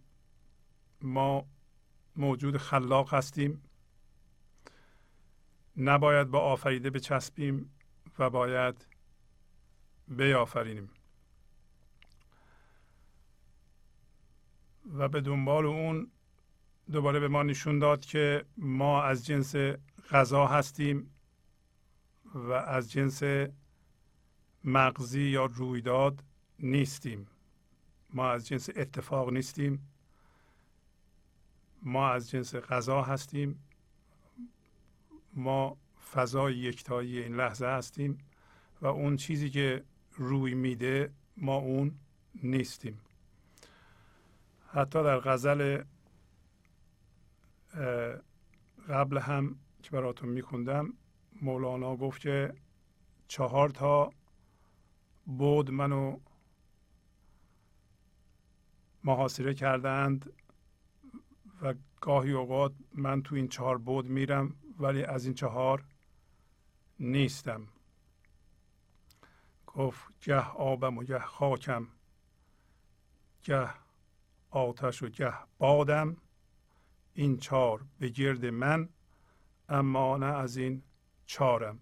ما موجود خلاق هستیم. نباید با آفریده بچسبیم و باید بیافرینیم. و به دنبال اون دوباره به ما نشون داد که ما از جنس غذا هستیم و از جنس مغزی یا رویداد نیستیم. ما از جنس اتفاق نیستیم. ما از جنس غذا هستیم. ما فضای یکتایی این لحظه هستیم و اون چیزی که روی میده ما اون نیستیم. حتی در غزل قبل هم که براتون میخوندم مولانا گفت که چهار تا بود منو محاصره کردند و گاهی اوقات من تو این چهار بود میرم ولی از این چهار نیستم. گفت گه آبم و گه خاکم گه آتش و گه بادم این چار به گرد من اما نه از این چارم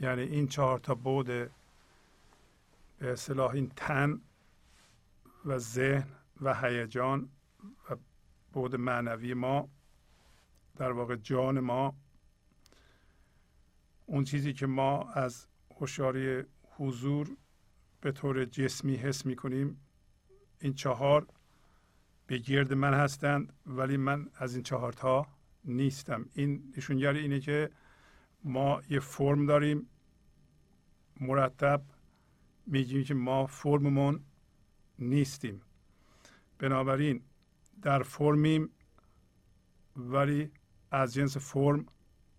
یعنی این چهار تا بود به این تن و ذهن و هیجان و بود معنوی ما در واقع جان ما اون چیزی که ما از هوشیاری حضور به طور جسمی حس می کنیم این چهار به گرد من هستند ولی من از این چهار تا نیستم. این نشونگری اینه که ما یه فرم داریم مرتب میگیم که ما فرممون نیستیم. بنابراین در فرمیم ولی از جنس فرم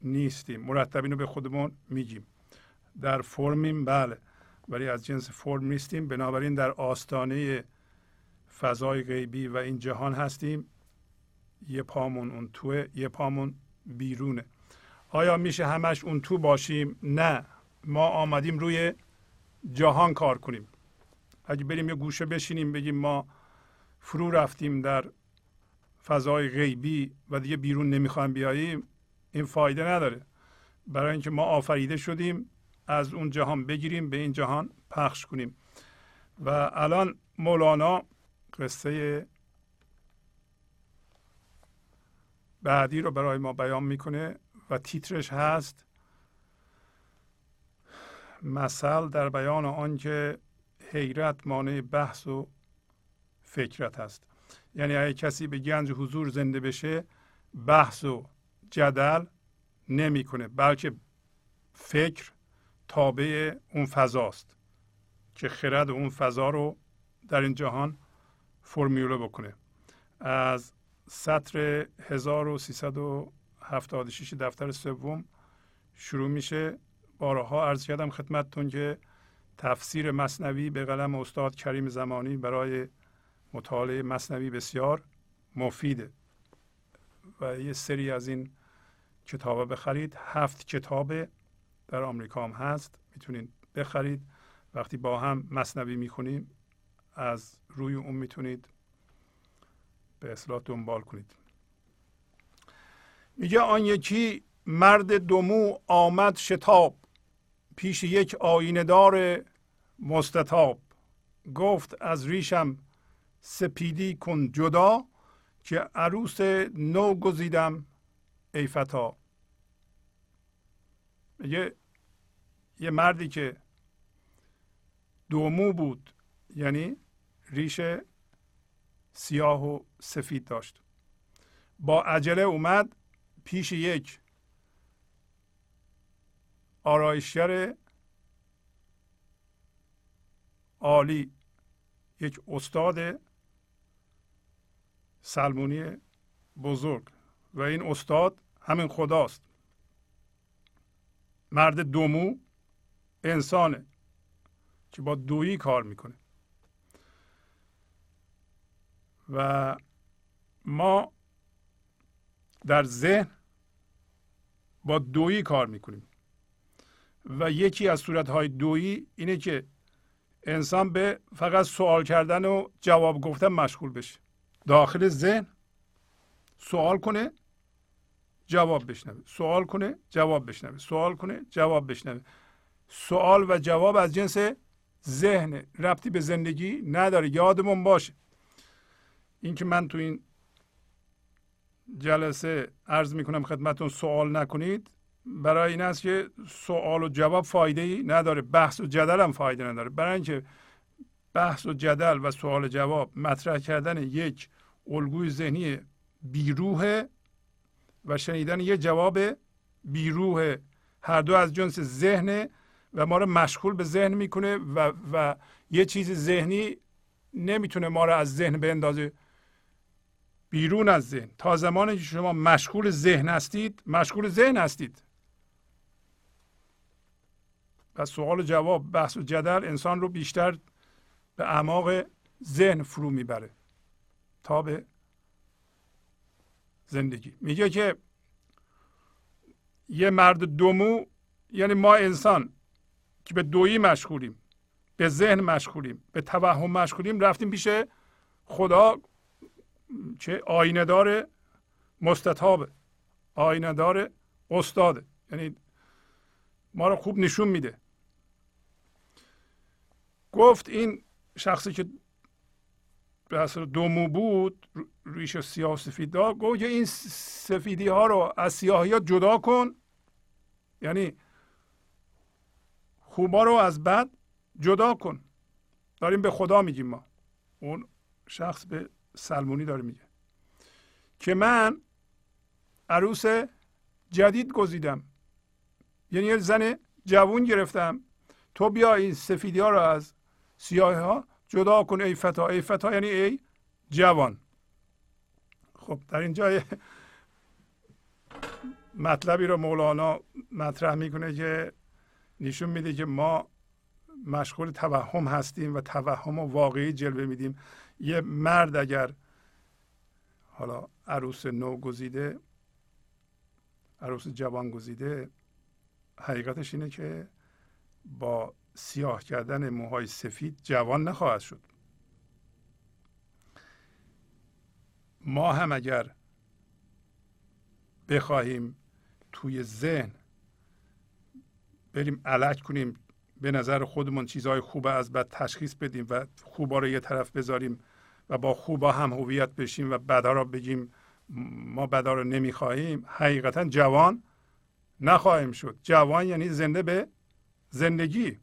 نیستیم. مرتب اینو به خودمون میگیم. در فرمیم بله ولی از جنس فرم نیستیم. بنابراین در آستانه فضای غیبی و این جهان هستیم. یه پامون اون توه یه پامون بیرونه. آیا میشه همش اون تو باشیم؟ نه. ما آمدیم روی جهان کار کنیم. اگه بریم یه گوشه بشینیم بگیم ما فرو رفتیم در فضای غیبی و دیگه بیرون نمی‌خوایم بیاییم این فایده نداره. برای اینکه ما آفریده شدیم از اون جهان بگیریم به این جهان پخش کنیم. و الان مولانا قصه بعدی رو برای ما بیان می‌کنه و تیترش هست مثل در بیان آنکه حیرت مانع بحث و فکرت هست یعنی اگه کسی به گنج حضور زنده بشه بحث و جدل نمی‌کنه بلکه فکر تابع اون فضاست که خرد اون فضا رو در این جهان فرمیوله بکنه. از سطر 1376 دفتر سوم شروع میشه بارها عرض کردم خدمتتون که تفسیر مصنوی به قلم استاد کریم زمانی برای مطالعه مصنوی بسیار مفیده و یه سری از این کتاب بخرید. هفت کتاب در آمریکا هم هست. می‌تونید بخرید. وقتی با هم مصنوی می‌کنیم از روی اون می‌تونید به اصلاح دنبال کنید. میگه آن یکی مرد دومو آمد شتاب. پیش یک آینه دار مستطاب. گفت از ریشم سپیدی کن جدا که عروس نو گزیدم ای فتا. میگه یه مردی که دومو بود یعنی ریش سیاه و سفید داشت. با عجله اومد پیش یک آرایشگر عالی یک استاد سلمونی بزرگ و این استاد همین خداست. مرد دومو انسانه که با دویی کار می‌کنه. و ما در ذهن با دویی کار می‌کنیم. و یکی از صورتهای دویی اینه که انسان به فقط سوال کردن و جواب گفتن مشغول بشه. داخل ذهن سوال کنه جواب بشنوه. سوال کنه جواب بشنوه. سوال کنه جواب بشنوه. سوال و جواب از جنس ذهن. ربطی به زندگی نداره. یادمون باشه. اینکه من تو این جلسه عرض می‌کنم خدمتون سوال نکنید. برای این است که سوال و جواب فایده ای نداره بحث و جدل هم فایده نداره. برای اینکه بحث و جدل و سوال و جواب مطرح کردن یک الگوی ذهنی بیروه و شنیدن یک جواب بیروه هر دو از جنس ذهن و ما رو مشغول به ذهن می‌کنه و, و یه چیز ذهنی نمی‌تونه ما رو از ذهن بندازه بیرون از ذهن. تا زمانی که شما مشغول ذهن هستید مشغول ذهن هستید. و سوال و جواب بحث و جدل انسان رو بیشتر به اعماق ذهن فرو می‌بره تا به زندگی. میگه که یه مرد دومو یعنی ما انسان که به دویی مشغولیم به ذهن مشغولیم به توهم مشغولیم رفتیم پیش خدا چه آینه دار مستطابه آینه دار استاده یعنی ما رو خوب نشون میده. گفت این شخصی که به اصل دومو بود ریش سیاه سفید دار گفت این سفیدی ها رو از سیاهی ها جدا کن. یعنی خوبا رو از بد جدا کن. داریم به خدا میگیم ما. اون شخص به سلمونی داره میگه. که من عروس جدید گزیدم. یعنی یه زن جوون گرفتم. تو بیا این سفیدی ها رو از سیاه ها جدا کن ای فتا. ای فتا یعنی ای جوان. خب در اینجا مطلبی رو مولانا مطرح می‌کنه که نشون میده که ما مشغول توهم هستیم و توهم و واقعی جلوه میدیم. یه مرد اگر حالا عروس نو گزیده عروس جوان گزیده حقیقتش اینه که با سیاه کردن موهای سفید جوان نخواهد شد. ما هم اگر بخواهیم توی ذهن بریم علک کنیم به نظر خودمون چیزهای خوب از بد تشخیص بدیم و خوبا رو یه طرف بذاریم و با خوبا هم هویت بشیم و بدا رو بگیم ما بدا رو نمی‌خواهیم حقیقتا جوان نخواهیم شد. جوان یعنی زنده به زندگی.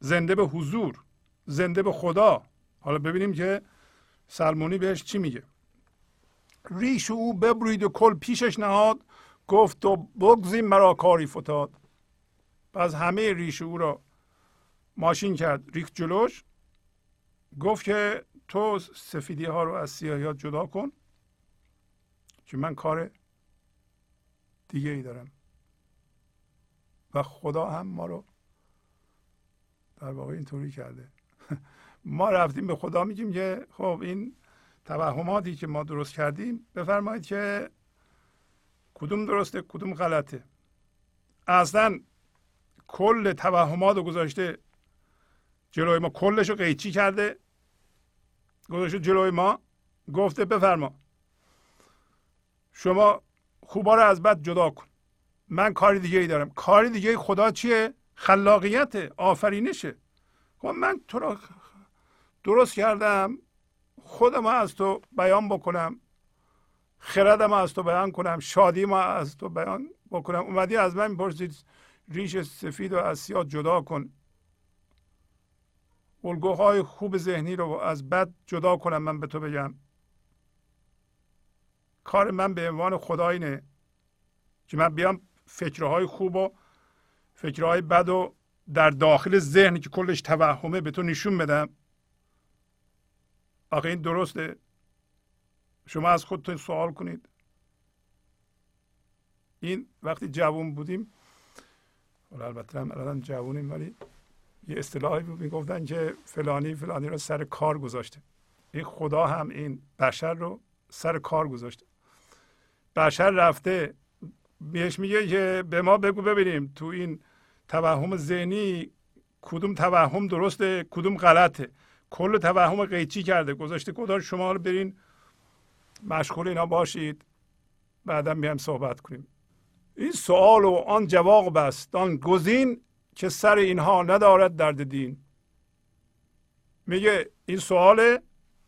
زنده به حضور زنده به خدا. حالا ببینیم که سلمونی بهش چی میگه. ریش او ببرید و کل پیشش نهاد. گفت و بگزیم مرا کاری فتاد. پس همه ریش او را ماشین کرد ریخت جلوش. گفت که تو سفیدی ها رو از سیاهیات جدا کن که من کار دیگه ای دارم. و خدا هم ما رو در واقع اینطوری کرده. *laughs* ما رفتیم به خدا میگیم که خب این توهماتی که ما درست کردیم بفرمایید که کدوم درسته کدوم غلطه. اصلا کل توهمات رو گذاشته جلوی ما کلش رو قیچی کرده گذاشته جلوی ما گفته بفرما. شما خوبا رو از بد جدا کن. من کار دیگه ای دارم. کار دیگه خدا چیه؟ خلاقیت آفرینشه. خب من تو رو درست کردم. خودم از تو بیان بکنم. خردم از تو بیان کنم. شادی ما از تو بیان بکنم. اومدی از من می‌پرسید ریش سفید و از سیاه جدا کن. الگوهای خوب ذهنی رو از بد جدا کنم من به تو بگم. کار من به عنوان خدا اینه که من بیام فکرهای خوب و فکرهای بد و در داخل ذهن که کلش توهمه به تو نشون بدم. آخه این درسته. شما از خودتون سوال کنید. این وقتی جوون بودیم البته هم الان جوونیم ولی یه اصطلاحی بود می‌گفتن که فلانی فلانی رو سر کار گذاشته. این خدا هم این بشر رو سر کار گذاشته. بشر رفته بهش میگه که به ما بگو ببینیم تو این توهم ذهنی کدوم توهم درسته کدوم غلطه. کل توهم قیچی کرده. گذاشته خدا شما رو برین مشغول اینا باشید. بعدا میایم صحبت کنیم. این سوال و آن جواب است. آن گزین که سر اینها ندارد درد دین. میگه این سواله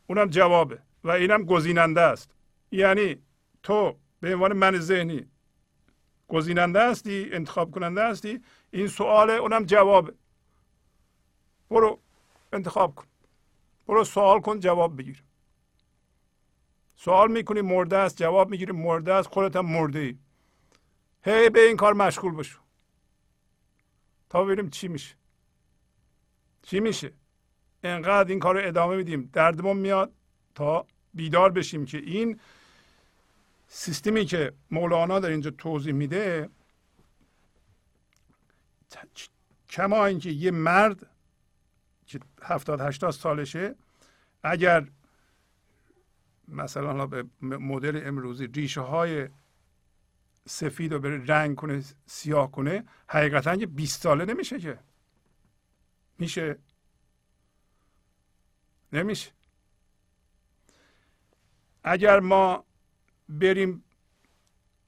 اونم جوابه و اینم گزیننده است. یعنی تو به عنوان من ذهنی گزیننده هستی انتخاب کننده هستی این سواله اونم جوابه برو انتخاب کن. برو سوال کن جواب بگیر. سوال می‌کنی مرده است جواب می‌گیری مرده است خودت هم مرده ای هی به این کار مشغول بشو. تا ببینیم چی میشه. چی میشه؟ انقدر این کار رو ادامه میدیم. دردمون میاد تا بیدار بشیم که این سیستمی که مولانا در اینجا توضیح میده کما اینکه یه مرد که هفتاد هشتاد سالشه اگر مثلا به مدل امروزی ریشه های سفید رو بره رنگ کنه سیاه کنه حقیقتا که 20 ساله نمیشه که. میشه؟ نمیشه. اگر ما بریم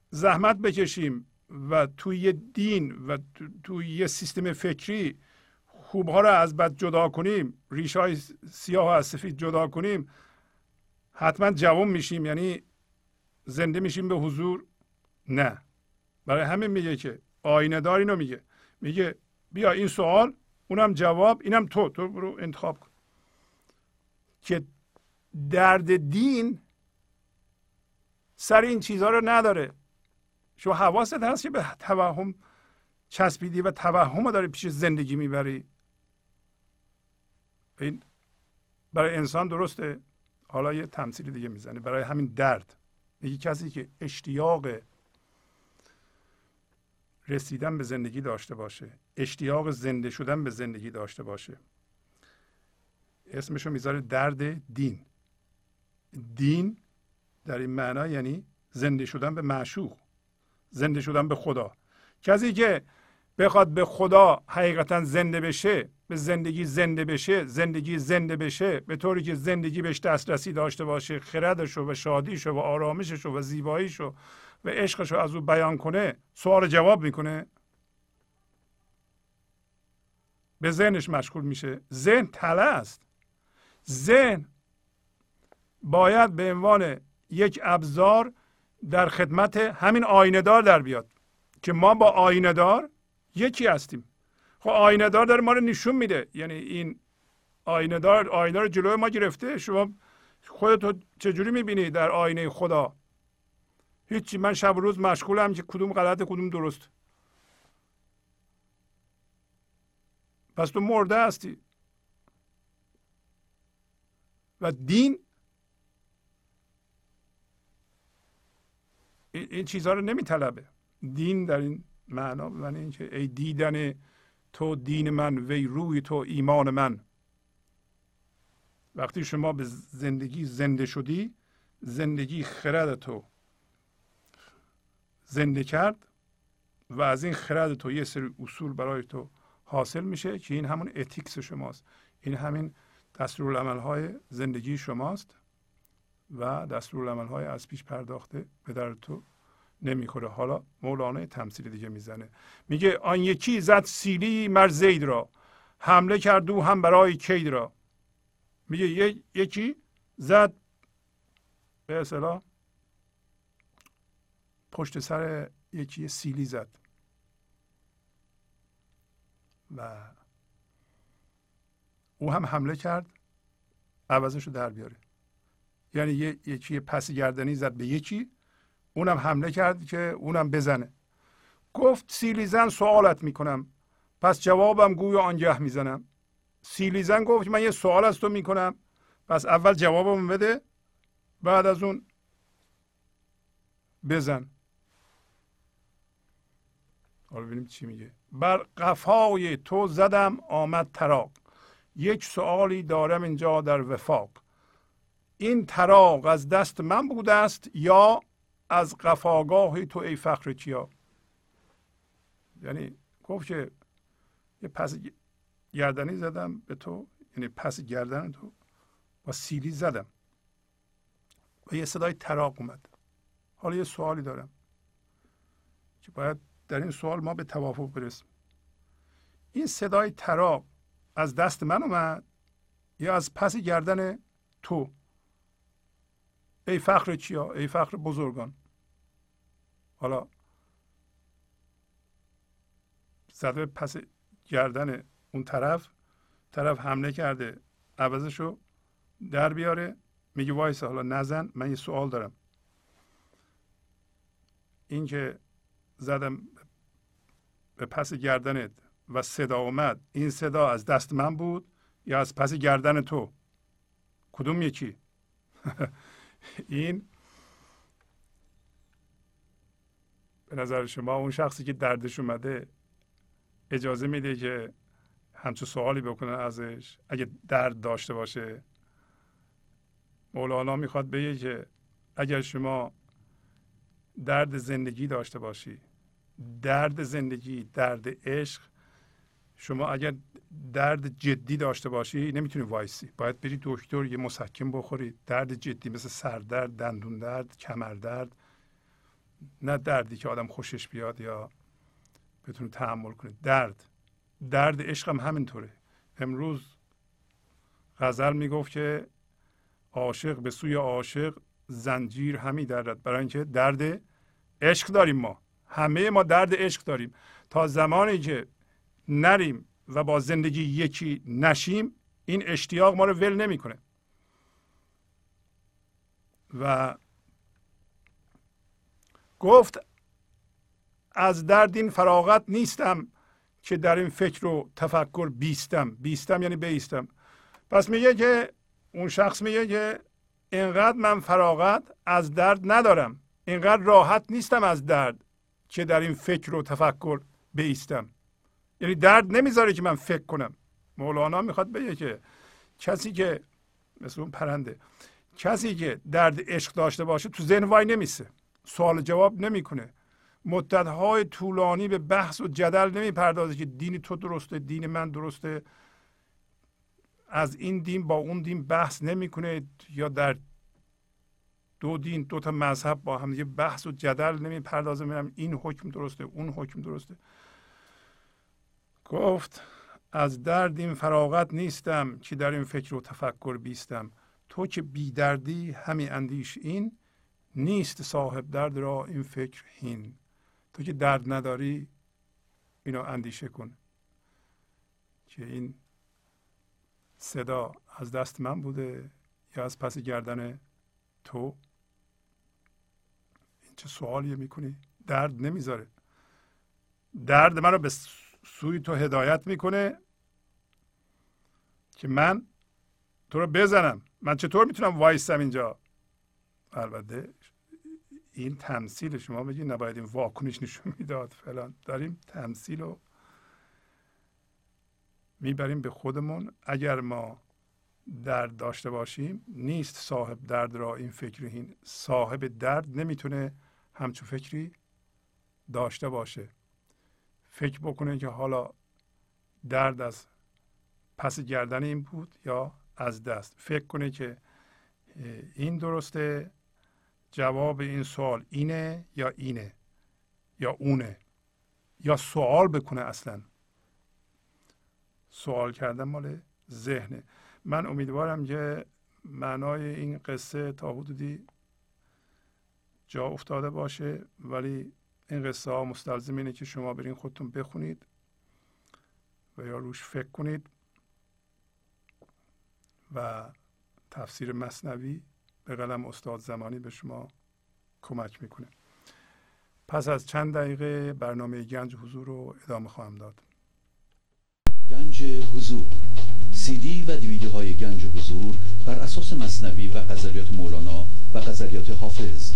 زحمت بکشیم و توی یه دین و توی یه سیستم فکری خوبها رو از بد جدا کنیم ریش های سیاه از سفید جدا کنیم حتما جوان میشیم یعنی زنده میشیم به حضور؟ نه. برای همین میگه که آینه دار اینو میگه. میگه بیا این سوال اونم جواب اینم تو. تو برو انتخاب کن. که درد دین سر این چیزها رو نداره. شما حواست هست که به توهم چسبیدی و توهم رو داری پیش زندگی می‌بری؟ این برای انسان درسته. حالا یه تمثیل دیگه می‌زنه. برای همین درد. میگه کسی که اشتیاق رسیدن به زندگی داشته باشه اشتیاق زنده شدن به زندگی داشته باشه اسمشو می‌ذاره درد دین. دین در این معنا یعنی زنده شدن به معشوق. زنده شدن به خدا. کسی که بخواد به خدا حقیقتا زنده بشه به زندگی زنده بشه زندگی زنده بشه به طوری که زندگی بهش دسترسی داشته باشه خردشو و شادیشو و آرامششو و زیباییشو و عشقشو از او بیان کنه سوال جواب می‌کنه. به ذهنش مشغول میشه. ذهن تله است. ذهن باید به عنوان یک ابزار در خدمت همین آینهدار در بیاد که ما با آینهدار یکی هستیم. خب آینهدار داره ما رو نشون میده. یعنی این آینهدار آینه رو جلوی ما گرفته. شما خودتو چجوری می‌بینی در آینه خدا؟ هیچی. من شب و روز مشغولم که کدوم غلط کدوم درست. پس تو مرده هستی. و دین این چیزها رو نمیطلبه. دین در این معنا من اینکه ای دیدن تو دین من وی روی تو ایمان من. وقتی شما به زندگی زنده شدی زندگی خرد تو زنده کرد و از این خرد تو یه سری اصول برای تو حاصل میشه که این همون اتیکس شماست. این همین دستورالعمل های زندگی شماست. و دستورالعمل های از پیش پرداخته به در تو نمی‌خوره. حالا مولانا تمثیل دیگه می‌زنه. میگه آن یکی زد سیلی مر زید را. حمله کرد او هم برای کید را. میگه یکی زد به اصطلاح پشت سر یکی سیلی زد. و او هم حمله کرد. عوضش رو در بیاره. یعنی یکی پس گردنی زد به یکی اونم حمله کرد که اونم بزنه. گفت سیلیزن سوالت می‌کنم. پس جوابم گویا آنگه می‌زنم. سیلیزن گفت من یه سوال از تو می‌کنم. پس اول جوابم بده بعد از اون بزن. حالا ببینیم چی میگه. بر قفای تو زدم آمد تراق یک سوالی دارم اینجا در وفاق. این تراق از دست من بوده است یا از قفاگاه تو ای فخر کیا یعنی گفت که یه پس گردنی زدم به تو یعنی پس گردن تو با سیلی زدم. و یه صدای تراق اومد. حالا یه سوالی دارم که باید در این سوال ما به توافق برسیم. این صدای تراق از دست من اومد یا از پس گردن تو؟ ای فخر چیا؟ ای فخر بزرگان. حالا زده پس گردن اون طرف طرف حمله کرده عوضشو در بیاره. میگه وایس حالا نزن من یه سوال دارم. این که زدم به پس گردنت و صدا اومد این صدا از دست من بود یا از پس گردن تو؟ کدوم یکی؟ *laughs* این به نظر شما اون شخصی که دردش اومده اجازه میده که همچون سوالی بکنه ازش؟ اگه درد داشته باشه؟ مولانا می‌خواد بگه که اگر شما درد زندگی داشته باشی درد زندگی درد عشق شما اگر درد جدی داشته باشی نمی‌تونی وایسی. باید بری دکتر یه مسکن بخوری. درد جدی مثل سردرد دندون درد کمر درد نه دردی که آدم خوشش بیاد یا بتونه تحمل کنه. درد. درد عشق هم همینطوره. امروز غزل می‌گفت که عاشق به سوی عاشق زنجیر همی درد برای اینکه درد عشق داریم ما. همه ما درد عشق داریم. تا زمانی که نریم و با زندگی یکی نشیم این اشتیاق ما رو ول نمی‌کنه. و گفت از درد این فراغت نیستم که در این فکر و تفکر بیستم. بیستم یعنی بیستم. پس میگه که اون شخص میگه که اینقدر من فراغت از درد ندارم. اینقدر راحت نیستم از درد که در این فکر و تفکر بیستم. یعنی درد نمی‌ذاره که من فکر کنم. مولانا می‌خواد بگه که کسی که مثل اون پرنده کسی که درد عشق داشته باشه تو ذهن وای نمیسه. سوال جواب نمی‌کنه. مدت های طولانی به بحث و جدل نمی‌پردازه که دین تو درسته دین من درسته. از این دین با اون دین بحث نمی‌کنه یا در دو دین دو تا مذهب با هم یه بحث و جدل نمی‌پردازه. میرم این حکم درسته اون حکم درسته. گفت از درد این فراغت نیستم که در این فکر و تفکر بیستم. تو که بی دردی همی اندیش این نیست صاحب درد را این فکر هین. تو که درد نداری اینو اندیشه کن. که این صدا از دست من بوده یا از پس گردن تو؟ این چه سوالیه می‌کنی؟ درد نمی‌ذاره. درد من رو به سوی تو هدایت می‌کنه که من تو رو بزنم. من چطور می‌تونم وایستم اینجا؟ البته این تمثیل شما بگید نباید این واکنش نشون می‌داد فلان. داریم تمثیل رو می‌بریم به خودمون. اگر ما درد داشته باشیم نیست صاحب درد را این فکر صاحب درد نمی‌تونه همچون فکری داشته باشه. فکر بکنه که حالا درد از پس گردن این بود یا از دست. فکر کنه که این درسته جواب این سوال اینه یا اینه یا اونه یا سوال بکنه اصلا. سوال کردن مال ذهنه. من امیدوارم که معنای این قصه تا حدودی جا افتاده باشه ولی این قصه ها مستلزم اینه که شما برین خودتون بخونید و یا روش فکر کنید و تفسیر مصنوی به قلم استاد زمانی به شما کمک می‌کنه. پس از چند دقیقه برنامه گنج حضور رو ادامه خواهم داد. گنج حضور. سی دی و دیویدیو های گنج حضور بر اساس مصنوی و غزلیات مولانا و غزلیات حافظ.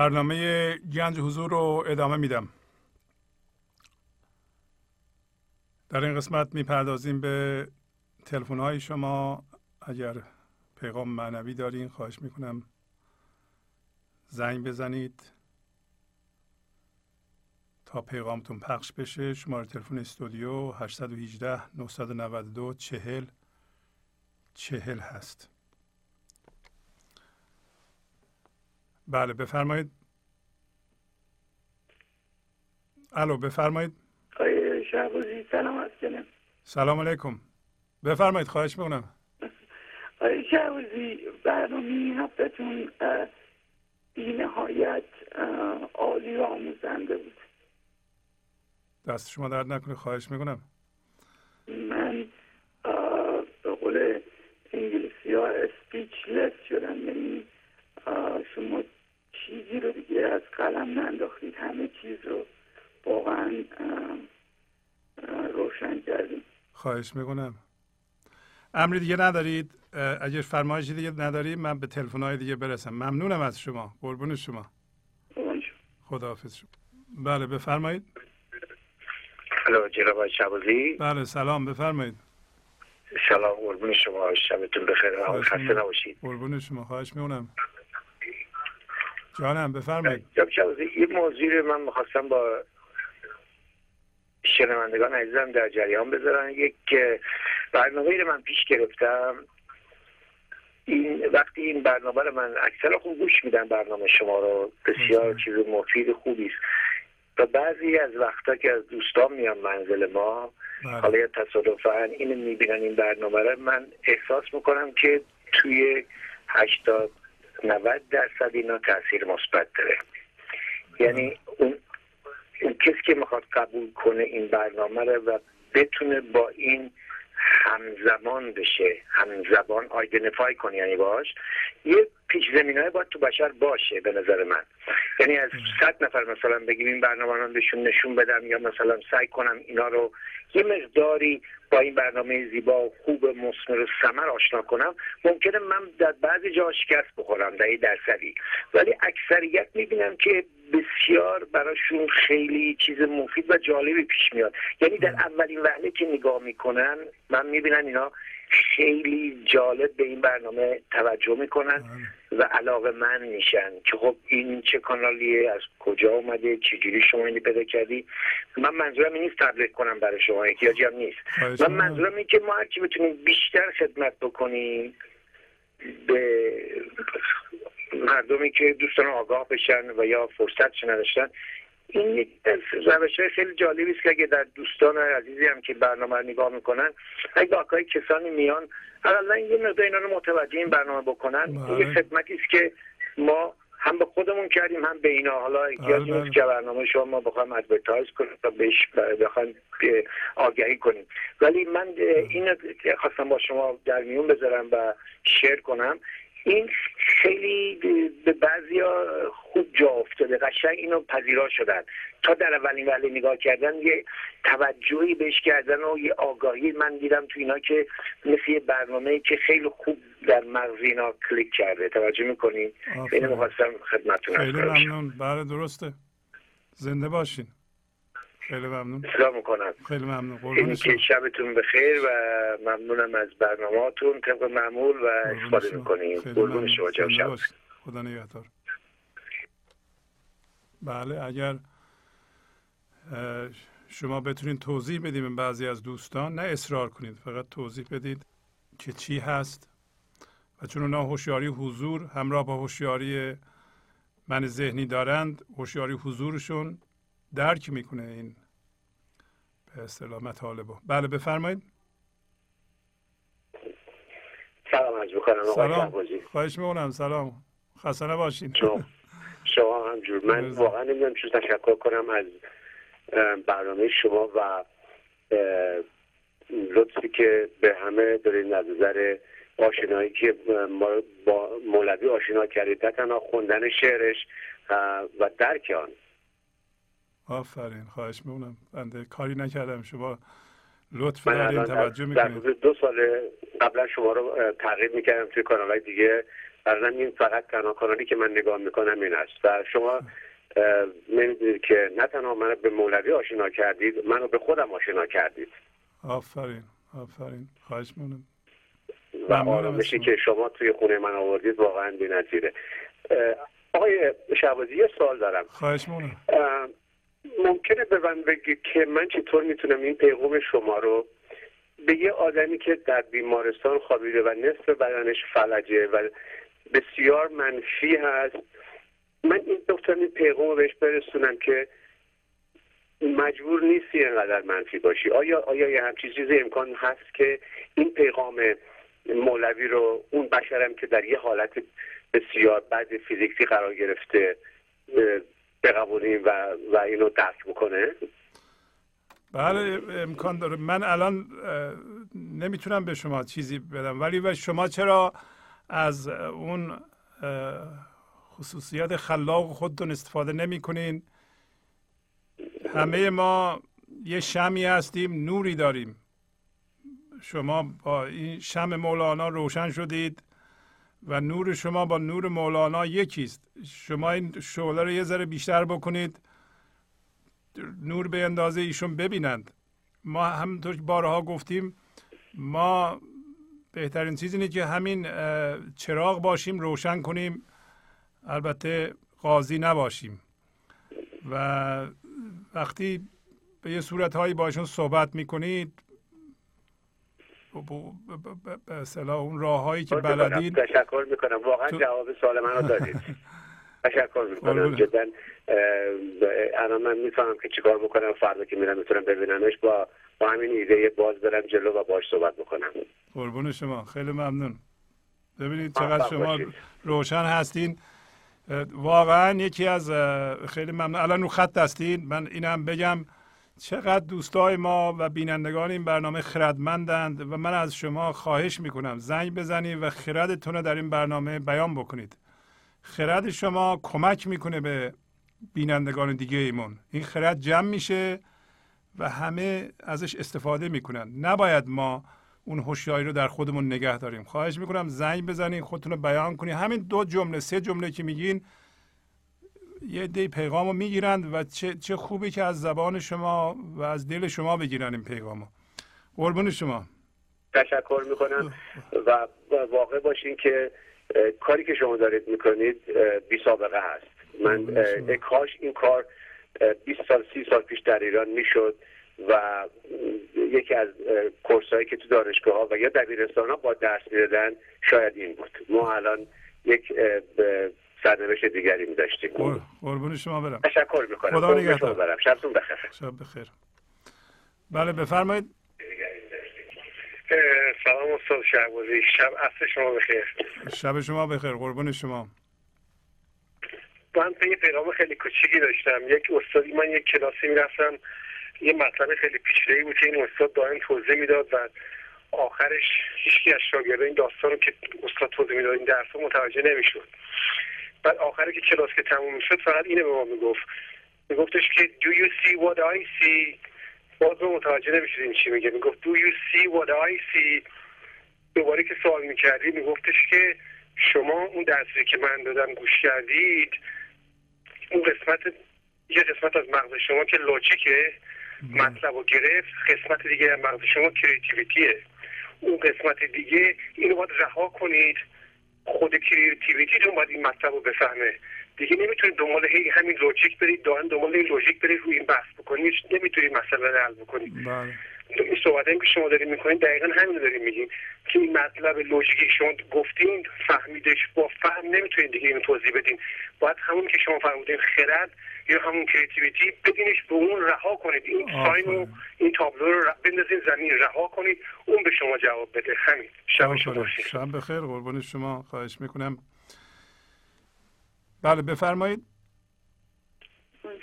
برنامه گنج حضور رو ادامه میدم. در این قسمت می‌پردازیم به تلفن های شما. اگر پیغام معنوی دارین خواهش می‌کنم زنگ بزنید تا پیغامتون پخش بشه. شماره تلفن استودیو 818 992 40 40 هست. بله بفرمایید. الو بفرمایید. شهبازی سلام هست سلام علیکم. بفرمایید خواهش می‌کنم. آقای شهبازی برنامه هفتتون بی نهایت عالی و آموزنده بود. دست شما درد نکنه خواهش می‌کنم. من به قول انگلیسی ها اسپیچلس شدم. یعنی شما چیزی رو دیگه از قلم ننداختید. همه چیز رو واقعا روشن کردیم. خواهش می‌کنم. امری دیگه ندارید؟ اگر فرمایشی دیگه ندارید؟ من به تلفن های دیگه برسم. ممنونم از شما. قربون شما. خداحافظ شما. بله بفرمایید. الو جناب شبازی. بله سلام. بفرمایید. سلام قربون شما. شبتون بخیر. خسته نباشید. قربون شما. خواهش میونم جانم بفرمایید. یه موضوعی رو من می‌خواستم با شنوندگان عزیزم در جریان بذارن یک برنامه رو من پیش گرفتم. این وقتی این برنامه رو من اکثر خوب گوش میدم برنامه شما رو. بسیار چیز مفید خوبی است. و بعضی از وقتا که از دوستان میان منزل ما بله. حالا یا تصادفا اینو می‌بینن این برنامه رو من احساس می‌کنم که توی هشتاد 90 درصد اینا تاثیر مثبت داره. یعنی اون اون کسی که می‌خواد قبول کنه این برنامه رو و بتونه با این همزمان بشه همزبان آیدنفای کنی یعنی باش یه پیش زمین های باید تو بشر باشه به نظر من. یعنی از صد نفر مثلا بگیم این برنامه رو بهشون نشون بدم یا مثلا سعی کنم اینا رو یه مقداری با این برنامه زیبا و خوب مسمر و سمر آشنا کنم ممکنه من در بعضی جا شکست بخورم در درصدی. ولی اکثریت می‌بینم که بسیار براشون خیلی چیز مفید و جالبی پیش میاد. یعنی در اولین وهله که نگاه می‌کنن من می‌بینم اینا خیلی جالب به این برنامه توجه می‌کنن و علاقه من میشن که خب این چه کانالیه از کجا اومده چجوری شما اینو پیدا کردی؟ من منظورم این نیست تبلیغ کنم برای شما احتیاجی هم نیست. من منظورم این که ما هرچی بتونیم بیشتر خدمت بکنیم به مردمی که دوستان آگاه بشن و یا فرصتش نداشتن این یک روش خیلی جالبی است که اگه در دوستان عزیزی هم که برنامه رو نگاه می‌کنن اگه با کسانی میان اقلا یه مقدار اینا رو متوجه این برنامه بکنن. یه خدمتی است که ما هم به خودمون کردیم هم به اینا. حالا احتیاج نیست که برنامه شما ما بخوایم ادورتایز کنیم و بهش بخوایم آگهی کنیم. ولی من این خواستم با شما در میون بذارم و شیر کنم. این خیلی به بعضیا خوب جا افتاده قشنگ اینو پذیرا شدن. تا در اولین وله نگاه کردن یه توجهی بهش کردن و یه آگاهی من دیدم تو اینا که مثل یه برنامه که خیلی خوب در مغز اینا کلیک کرده. توجه می‌کنین اینو می‌خواستم خدمتتون خیلی ممنون. بله درسته. زنده باشین. خیلی ممنون. سلام می‌کنم. خیلی ممنون. قربون که شبتون بخیر و ممنونم از برنامهاتون طبق معمول و استفاده می‌کنیم. قربون شما شب خدا نگهدار. بله اگر شما بتونید توضیح بدید به بعضی از دوستان نه اصرار کنید فقط توضیح بدید که چی هست. و چون اونا هوشیاری حضور همراه با هوشیاری من ذهنی دارند هوشیاری حضورشون درک می‌کنه این به اصطلاح مطالبو بله بفرمایید. سلام عرض می‌کنم. سلام. خواهش می‌کنم. سلام. خسته نباشین شما شما همجور. من واقعا نمی‌دونم چیز تشکر کنم از برنامه شما و لطفی که به همه دارید نظر آشنایی که با مولوی آشنا کردید. نه تنها خوندن شعرش و درک آن. آفرین خواهش می‌کنم. بنده کاری نکردم. شما لطف دارین توجه می‌کنید دو سال قبلا شما رو تغییر می‌کردم توی کانال های دیگه برای این فقط تنها کانالی که من نگاه می‌کنم این است. و شما نمی‌دونید که نه تنها من به مولوی آشنا کردید منو به خودم آشنا کردید. آفرین آفرین. خواهش مونم و آرامشی که شما توی خونه من آوردید واقعا بی‌نظیره آقای شعبازی یه سوال دارم. خواهش مونم ممکنه به من بگید که من چطور می‌تونم این پیغام شما رو به یه آدمی که در بیمارستان خوابیده و نصف بدنش فلجه و بسیار منفی هست من این دکتر این پیغام رو بهش برسونم که مجبور نیستی اینقدر منفی باشی. آیا آیا یه همچین چیزی امکان هست که این پیغام مولوی رو اون بشرم که در یه حالت بسیار بد فیزیکی قرار گرفته بقبولیم و, و اینو درک بکنه. بله امکان داره. من الان نمی‌تونم به شما چیزی بدم. ولی و شما چرا از اون خصوصیت خلاق خودتون استفاده نمی کنین همه ما یه شمی هستیم نوری داریم. شما با این شم مولانا روشن شدید. و نور شما با نور مولانا یکیست. شما این شعله رو یه ذره بیشتر بکنید. نور به اندازه ایشون ببینند. ما همونطور که بارها گفتیم ما بهترین چیز اینه که همین چراغ باشیم روشن کنیم. البته قاضی نباشیم. و وقتی به یه صورت هایی باشون صحبت می‌کنید به اون راه هایی که بلدید تشکر می‌کنم. واقعا جواب سوال من رو *laughs* دادید. تشکر می‌کنم. جدا الان من می‌فهمم که چیکار بکنم. فردا که میرم می‌تونم ببینمش. با با همین ایده باز برم جلو و باش صحبت بکنم. قربون شما. خیلی ممنون. ببینید چقدر شما روشن هستین. واقعا یکی از خیلی ممنون. الان رو خط هستین. من اینم بگم. چقدر دوستای ما و بینندگان این برنامه خردمندند و من از شما خواهش می‌کنم زنگ بزنید و خردتون رو در این برنامه بیان بکنید. خرد شما کمک می‌کنه به بینندگان دیگه ایمون. این خرد جمع میشه و همه ازش استفاده می‌کنن. نباید ما اون هوشیاری رو در خودمون نگه داریم. خواهش می‌کنم زنگ بزنین خودتون رو بیان کنید. همین دو جمله سه جمله که میگین یه دی پیغام رو می‌گیرند و چه, چه خوبی که از زبان شما و از دل شما بگیرن این پیغام قربون شما. تشکر می‌کنم و واقع باشین که کاری که شما دارید می‌کنید بی سابقه هست. من کاش این کار 20 سال 30 سال پیش در ایران می‌شد و یکی از کورس هایی که تو دانشگاه ها و یا دبیرستان ها با درس می‌دادن شاید این بود. ما الان یک سرنوشت دیگری می داشتیم قربون شما برم. تشکر می‌کنم. خدا نگهدار. شبتون بخیر. شب بخیر. بله بفرمایید. سلام استاد شهبازی. شب عصر شما بخیر. شب شما بخیر. قربون شما. من یه پیغام خیلی کوچیکی داشتم. یک استادی من یک کلاسی می‌رفتم. یه مطلب خیلی پیچیده‌ای بود که این استاد دائم توضیح می‌داد و آخرش هیچکی از شاگردان این داستان رو که استاد توضیح می‌داد این درس متوجه نمی‌شد. بعد آخری که کلاس که تموم می‌شد فقط اینه به ما می‌گفت. میگفتش که do you see what I see? باز متوجه نمی‌شد این چی میگه. می‌گفت do you see what I see? دوباره که سوال می‌کردی میگفتش که شما اون درسی که من دادم گوش کردید اون قسمت یه قسمت از مغز شما که logic ه مطلب رو گرفت قسمت دیگه از مغز شما creativity ه اون قسمت دیگه اینو باید رها کنید. خود creativity تون باید این مطلب رو بفهمه. دیگه نمی‌تونید دنبال هی همین logic برید دائم دنبال این logic برید روی این بحث بکنید. نمی‌تونید مسئله رو حل بکنید. بله. این صحبت که شما دارید می‌کنید دقیقا همین رو دارید میگین. که این مطلب logic ی که شما گفتین فهمیدش با فهم نمی‌تونید دیگه اینو توضیح بدین. باید همون که شما فرمودین خرد یا همون creativity بدینش به اون رها کنید. این sign و این تابلو رو بندازین زمین رها کنید. اون به شما جواب بده. همین. شب شما بخیر شب بخیر. قربان شما. خواهش می‌کنم. بله بفرمایید.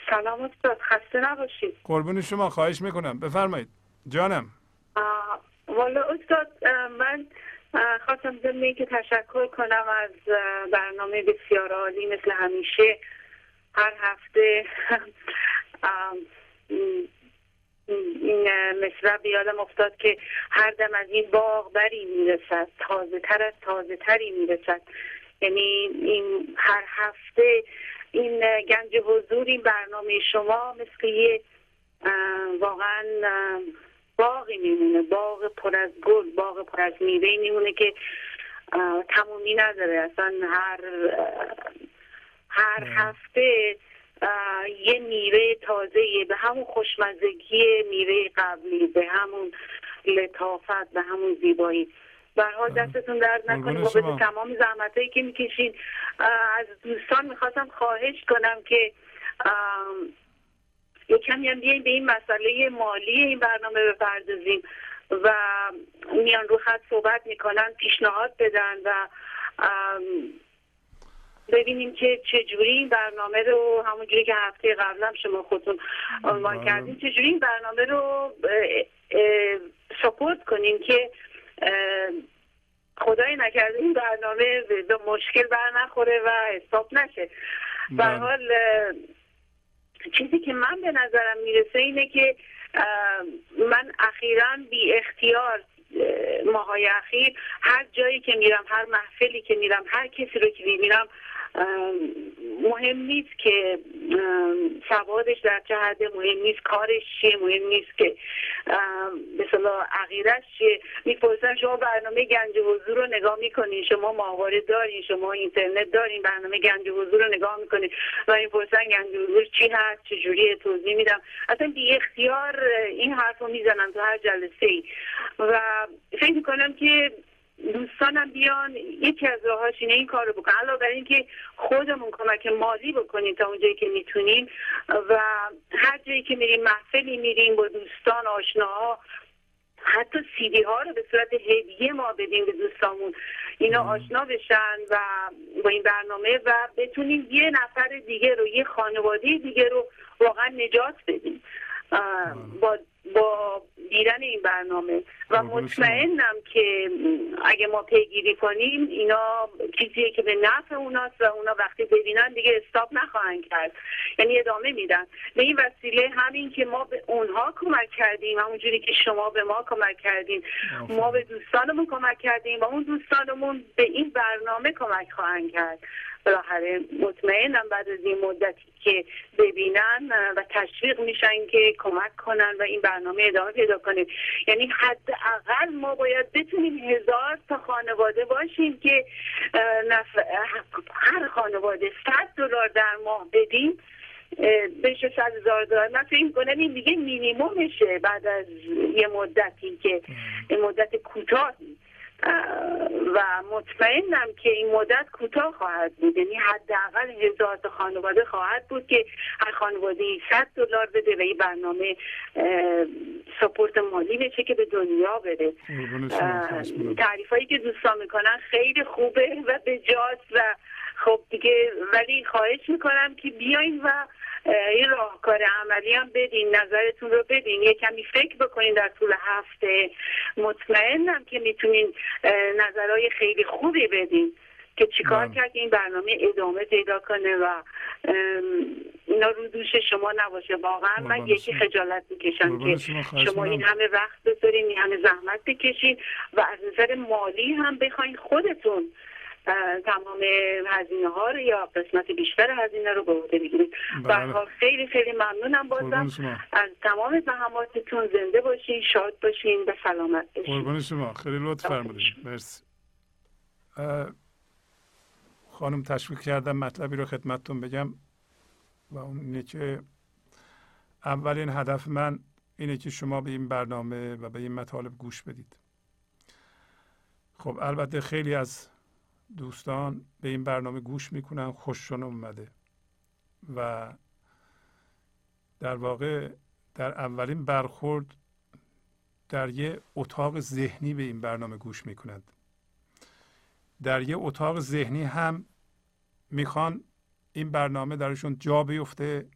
سلام استاد. خسته نباشید. قربون شما. خواهش می‌کنم. بفرمایید. جانم. والا استاد من خواستم ضمن که تشکر کنم از برنامه بسیار عالی مثل همیشه. هر هفته این مصرع بیادم افتاد که هر دم از این باغ بری می‌رسد تازه تر از تازه تری می‌رسد. یعنی این هر هفته این گنج حضور این برنامه شما مثل یه واقعا باقی میمونه. باغ پر از گل باغ پر از میوه میمونه که تمومی نداره. اصلا هر هر هفته یه میوه تازه به همون خوشمزگی میوه قبلی به همون لطافت به همون زیبایی. برها دستتون درد نکنیم و به تمام زحمت هایی که می‌کشین از دوستان می‌خواستم خواهش کنم که یه کمی هم بیاییم به این مسئله مالی این برنامه بپردازیم و میان رو خط صحبت می‌کنن پیشنهاد بدن و ببینیم که چجوری این برنامه رو همونجوری که هفته قبلم شما خودتون عنوان بله. کردیم چجوری این برنامه رو سپورت کنیم که خدای نکرده این برنامه به مشکل بر نخوره و حساب نشه به بله. حال چیزی که من به نظرم می‌رسه اینه که من اخیرا بی اختیار ماهای اخیر هر جایی که میرم هر محفلی که میرم هر کسی رو که می‌بینم مهم نیست که سوادش در چه حد مهم نیست کارش چیه مهم نیست که مثلا عقیدش چیه. می‌پرسن شما برنامه گنج حضور رو نگاه می‌کنین؟ شما ماهواره دارین شما اینترنت دارین برنامه گنج حضور رو نگاه می‌کنین؟ و می‌پرسن گنج حضور چی هست چجوری توضیح میدم؟ اصلا بی اختیار این حرف رو می‌زنم تو هر جلسه ای و فکر می‌کنم که دوستانم بیان یکی از راهاش اینه این کار رو بکن علاوه بر اینکه خودمون کمک مالی بکنیم تا اونجایی که می‌تونیم و هر جایی که میریم محفلی میریم با دوستان آشناها حتی سیدی ها رو به صورت هدیه ما بدیم به دوستامون. اینا آشنا بشن و با این برنامه و بتونیم یه نفر دیگه رو یه خانواده دیگه رو واقعا نجات بدیم. با با دیدن این برنامه. و مطمئنم که اگه ما پیگیری کنیم اینا چیزیه که به نفع اوناست و اونا وقتی ببینن دیگه استاب نخواهند کرد. یعنی ادامه میدن. به این وسیله همین که ما به اونها کمک کردیم همونجوری که شما به ما کمک کردیم ما به دوستانمون کمک کردیم و اون دوستانمون به این برنامه کمک خواهند کرد. بالاخره مطمئنم بعد از این مدتی که ببینن و تشویق میشن که کمک کنن و این برنامه ادامه پیدا کنیم یعنی حداقل ما باید بتونیم هزار تا خانواده باشیم که هر خانواده صد دلار در ماه بدیم بشه صد هزار دلار. من فکر کنم این دیگه مینیمومشه بعد از یه مدتی که مدت کوتاهی. و مطمئنم که این مدت کوتاه خواهد بود. یعنی حداقل هزار خانواده خواهد بود که هر خانواده 100 دلار بده و این برنامه سپورت مالی بشه که به دنیا بره. تعریف هایی که دوستان می‌کنن خیلی خوبه و به و خب دیگه ولی خواهش می‌کنم که بیاین و این راهکار عملی هم بدین نظرتون رو بدین. یه کمی فکر بکنین در طول هفته. مطمئنم که می‌تونین نظرهای خیلی خوبی بدین که چیکار بله. کرد این برنامه ادامه پیدا کنه و اینا رو دوش شما نباشه. واقعا من یکی خجالت می‌کشم که شما. این همه وقت بذارین این همه زحمت بکشین و از نظر مالی هم بخواین خودتون تمام هزینه ها رو یا قسمت بیشتر هزینه رو به عهده بگیرید بله. خیلی خیلی ممنونم بازم. از تمام زحماتتون زنده باشین شاد باشین به سلامت باشین. قربان شما. خیلی لطف فرمودید مرسی. خانم تشویق کردم مطلبی رو خدمتتون بگم و اون اینه که اولین هدف من اینه که شما به این برنامه و به این مطالب گوش بدید. خب البته خیلی از دوستان به این برنامه گوش می‌کنن خوششون اومده. و در واقع در اولین برخورد در یه اتاق ذهنی به این برنامه گوش می‌کنند. در یه اتاق ذهنی هم می‌خوان این برنامه درشون جا بیفته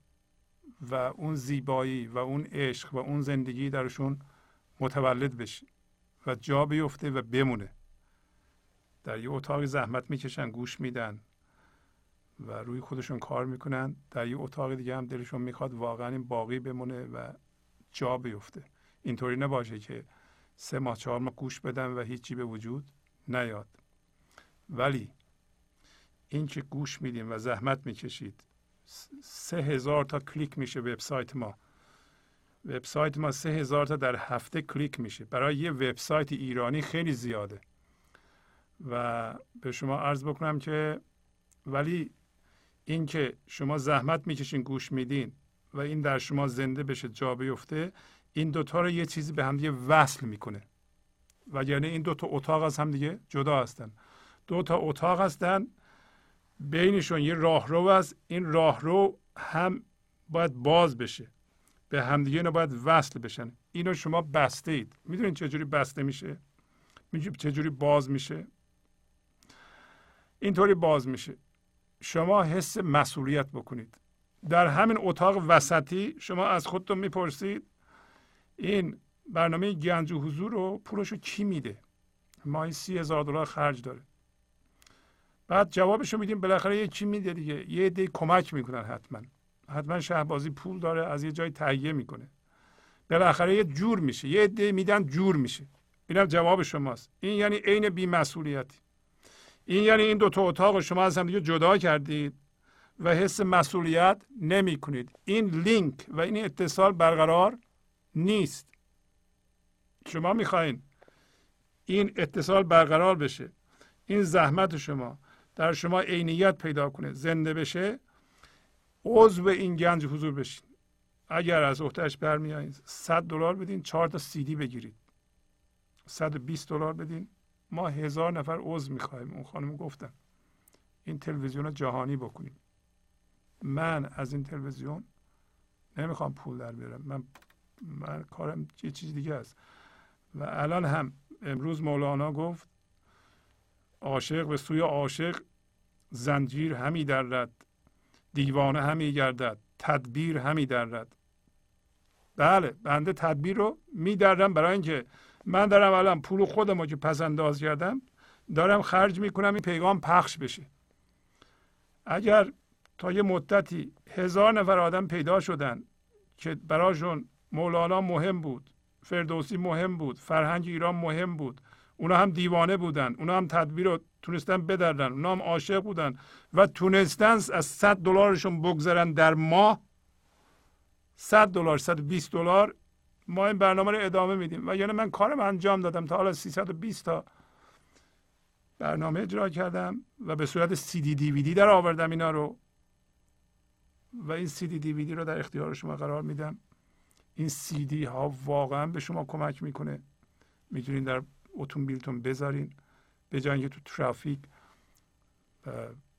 و اون زیبایی و اون عشق و اون زندگی درشون متولد بشه و جا بیفته و بمونه. در یه اتاقی زحمت می‌کشن گوش میدن و روی خودشون کار می‌کنن. در یه اتاق دیگه هم دلشون می‌خواد واقعا این باقی بمونه و جا بیفته. اینطوری نباشه که سه ماه چهار ماه گوش بدن و هیچی به وجود نیاد. ولی این که گوش میدیم و زحمت می‌کشید سه هزار تا کلیک میشه وبسایت ما. وبسایت ما سه هزار تا در هفته کلیک میشه. برای یه وبسایت ایرانی خیلی زیاده. و به شما عرض بکنم که ولی این که شما زحمت می‌کشین گوش میدین و این در شما زنده بشه جا بیفته این دوتا رو یه چیزی به هم دیگه وصل می‌کنه. و یعنی این دو تا اتاق از هم دیگه جدا هستن. دو تا اتاق هستن بینشون یه راهرو است. این راهرو هم باید باز بشه. به همدیگه اینا باید وصل بشن. اینو شما بسته اید می‌دونید چجوری بسته میشه؟ چجوری باز میشه؟ اینطوری باز میشه. شما حس مسئولیت بکنید. در همین اتاق وسطی شما از خودتون می‌پرسید این برنامه گنج و حضور رو پولش رو کی میده؟ ماهی سی هزار دلار خرج داره. بعد جوابشو میدیم بالاخره یه چی میده دیگه؟ یه عده کمک می‌کنن حتما. حتما شهبازی پول داره از یه جای تهیه می‌کنه. بالاخره یه جور میشه. یه عده میدن جور میشه. اینم جواب شماست. این یعنی عین بیمسئولیتی. این یعنی این دو تا اتاق شما از هم دیگه جدا کردید و حس مسئولیت نمی کنید. این لینک و این اتصال برقرار نیست. شما می‌خواین این اتصال برقرار بشه. این زحمت شما در شما عینیت پیدا کنه. زنده بشه. عضو این گنج حضور بشین. اگر از اختش برمیایین 100 دلار بدین 4 تا سی دی بگیرید. 120 دلار بدین. ما هزار نفر عضو می‌خوایم اون خانم گفتن این تلویزیون جهانی بکنیم. من از این تلویزیون نمی‌خوام پول در بیارم. من من کارم یه چیز دیگه است. و الان هم امروز مولانا گفت عاشق به سوی عاشق زنجیر همی درد دیوانه همی گردد تدبیر همی درد. بله بنده تدبیر رو میدرم برای اینکه من دارم الان پول خودم رو که پس انداز کردم دارم خرج می‌کنم این پیغام پخش بشه. اگر تا یه مدتی هزار نفر آدم پیدا شدن که براشون مولانا مهم بود فردوسی مهم بود فرهنگ ایران مهم بود اونا هم دیوانه بودن اونا هم تدبیر رو تونستن بدردن اونا هم عاشق بودن و تونستن از 100 دلارشون بگذارن در ماه 100 دلار 120 دلار ما این برنامه رو ادامه میدیم. و یعنی من کارم انجام دادم تا حالا 320 تا برنامه اجرا کردم و به صورت سی دی دی وی دی در آوردم اینا رو. و این سی دی دی وی دی رو در اختیار شما قرار میدم. این سی دی ها واقعا به شما کمک می‌کنه. می‌تونین در اتومبیلتون بذارین. به جای تو ترافیک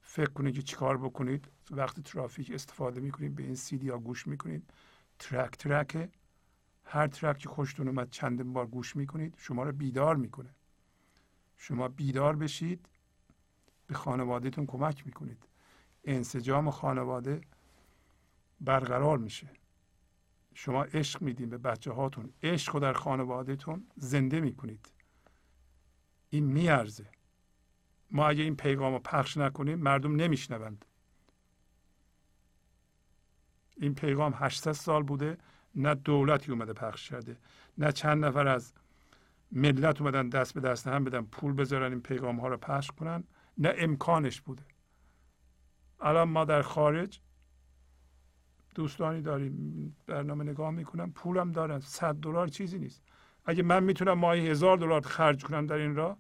فکر کنید که چیکار بکنید وقتی ترافیک استفاده می‌کنید به این سی دی ها گوش می‌کنید. ترک ترکه. هر ترک که خوشتون اومد چند بار گوش می‌کنید شما رو بیدار می‌کنه. شما بیدار بشید به خانوادهتون کمک می‌کنید. انسجام خانواده برقرار میشه. شما عشق میدین به بچه هاتون عشق رو در خانوادهتون زنده می‌کنید. این میارزه. ما اگه این پیغام رو پخش نکنیم مردم نمیشنوند. این پیغام 800 سال بوده. نه دولتی اومده پخش کرده نه چند نفر از ملت اومدن دست به دست هم بدن پول بذارن این پیغام ها رو پخش کنن. نه امکانش بوده. الان ما در خارج دوستانی داریم برنامه نگاه می‌کنم پولم دارن. صد دلار چیزی نیست. اگه من می‌تونم ماهی هزار دلار خرج کنم در این راه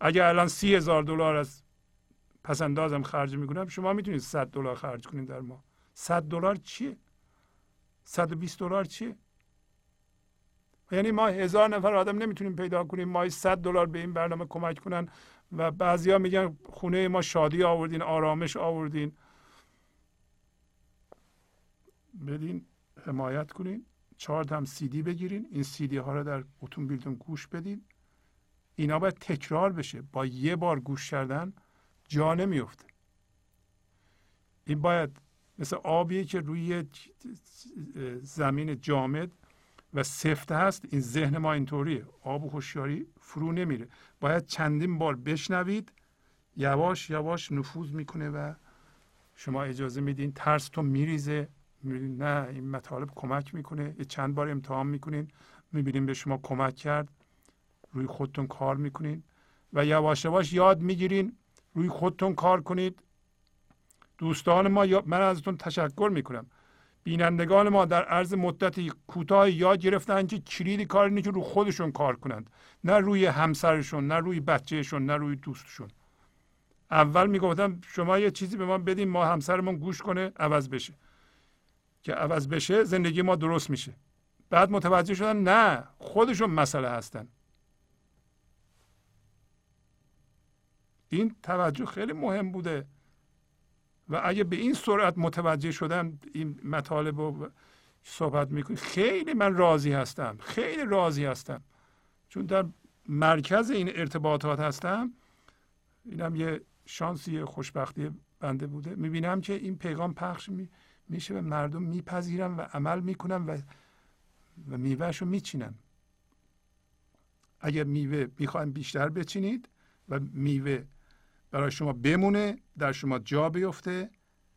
اگه الان سی هزار دلار از پسندازم خرج می‌کنم شما می‌تونید صد دلار خرج کنید در ماه. صد دلار چیه؟ 120 دلار چیه؟ یعنی ما هزار نفر آدم نمی‌تونیم پیدا کنیم. ماهی 100 دلار به این برنامه کمک کنن و بعضیا میگن خونه ما شادی آوردین آرامش آوردین. بدین حمایت کنین. چهار هم سی دی بگیرین. این سی دی ها رو در اتومبیلتون گوش بدین. اینا باید تکرار بشه. با یه بار گوش کردن جا نمیفته. این باید مثل آبیه که روی زمین جامد و سفته هست. این ذهن ما اینطوریه. آب و هوشیاری فرو نمیره. باید چندین بار بشنوید. یواش یواش نفوذ می‌کنه و شما اجازه میدین ترس تو میریزه. نه این مطالب کمک می‌کنه. یه چند بار امتحان می‌کنین. می‌بینیم به شما کمک کرد. روی خودتون کار می‌کنین. و یواش یواش یاد می‌گیرین. روی خودتون کار کنید. دوستان ما من ازتون تشکر می‌کنم. بینندگان ما در عرض مدتی کوتاه یاد گرفتن که کلید کار اینه که رو خودشون کار کنند نه روی همسرشون نه روی بچهشون نه روی دوستشون. اول می‌گفتم شما یه چیزی به ما بدین ما همسرمون گوش کنه عوض بشه. که عوض بشه زندگی ما درست میشه. بعد متوجه شدن نه خودشون مسئله هستن. این توجه خیلی مهم بوده. و اگه به این سرعت متوجه شدم این مطالب رو صحبت می‌کنی خیلی من راضی هستم خیلی راضی هستم. چون در مرکز این ارتباطات هستم اینم یه شانسی خوشبختی بنده بوده. می‌بینم که این پیغام پخش می میشه و مردم میپذیرن و عمل می‌کنن و و میوهش رو میچینن. اگر میوه می‌خوایم بیشتر بچینید و میوه برای شما بمونه در شما جا بیفته.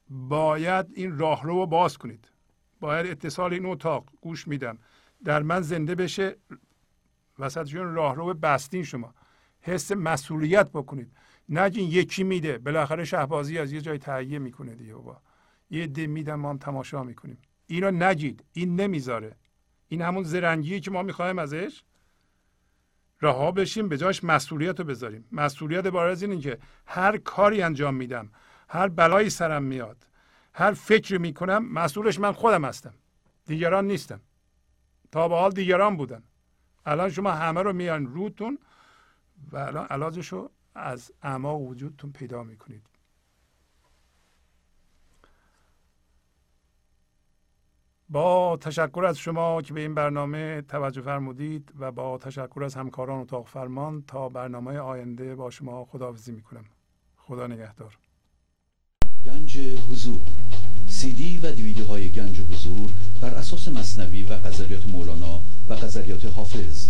باید این راهرو رو باز کنید. باید اتصال این اتاق گوش میدم. در من زنده بشه وسطشون راهرو بستین شما. حس مسئولیت بکنید. نگین یکی میده بالاخره شهبازی از یه جای تهیه می‌کنه دیگه با یه ده میدم ما هم تماشا می‌کنیم. اینو نگید. این نمی‌ذاره. این همون زرنگیه که ما می‌خوایم ازش. رها بشیم به جاش مسئولیت رو بذاریم. مسئولیت بار از اینه که هر کاری انجام میدم هر بلایی سرم میاد هر فکری می‌کنم مسئولش من خودم هستم. دیگران نیستم تا به حال دیگران بودن. الان شما همه رو میان روتون و الان علاجش از اعماق وجودتون پیدا می‌کنید. با تشکر از شما که به این برنامه توجه فرمودید و با تشکر از همکاران اتاق فرمان تا برنامه آینده با شما خداحافظی می‌کنم. خدا نگهدار. گنج حضور. سی دی و دیویدیو های گنج حضور بر اساس مصنوی و غزلیات مولانا و غزلیات حافظ.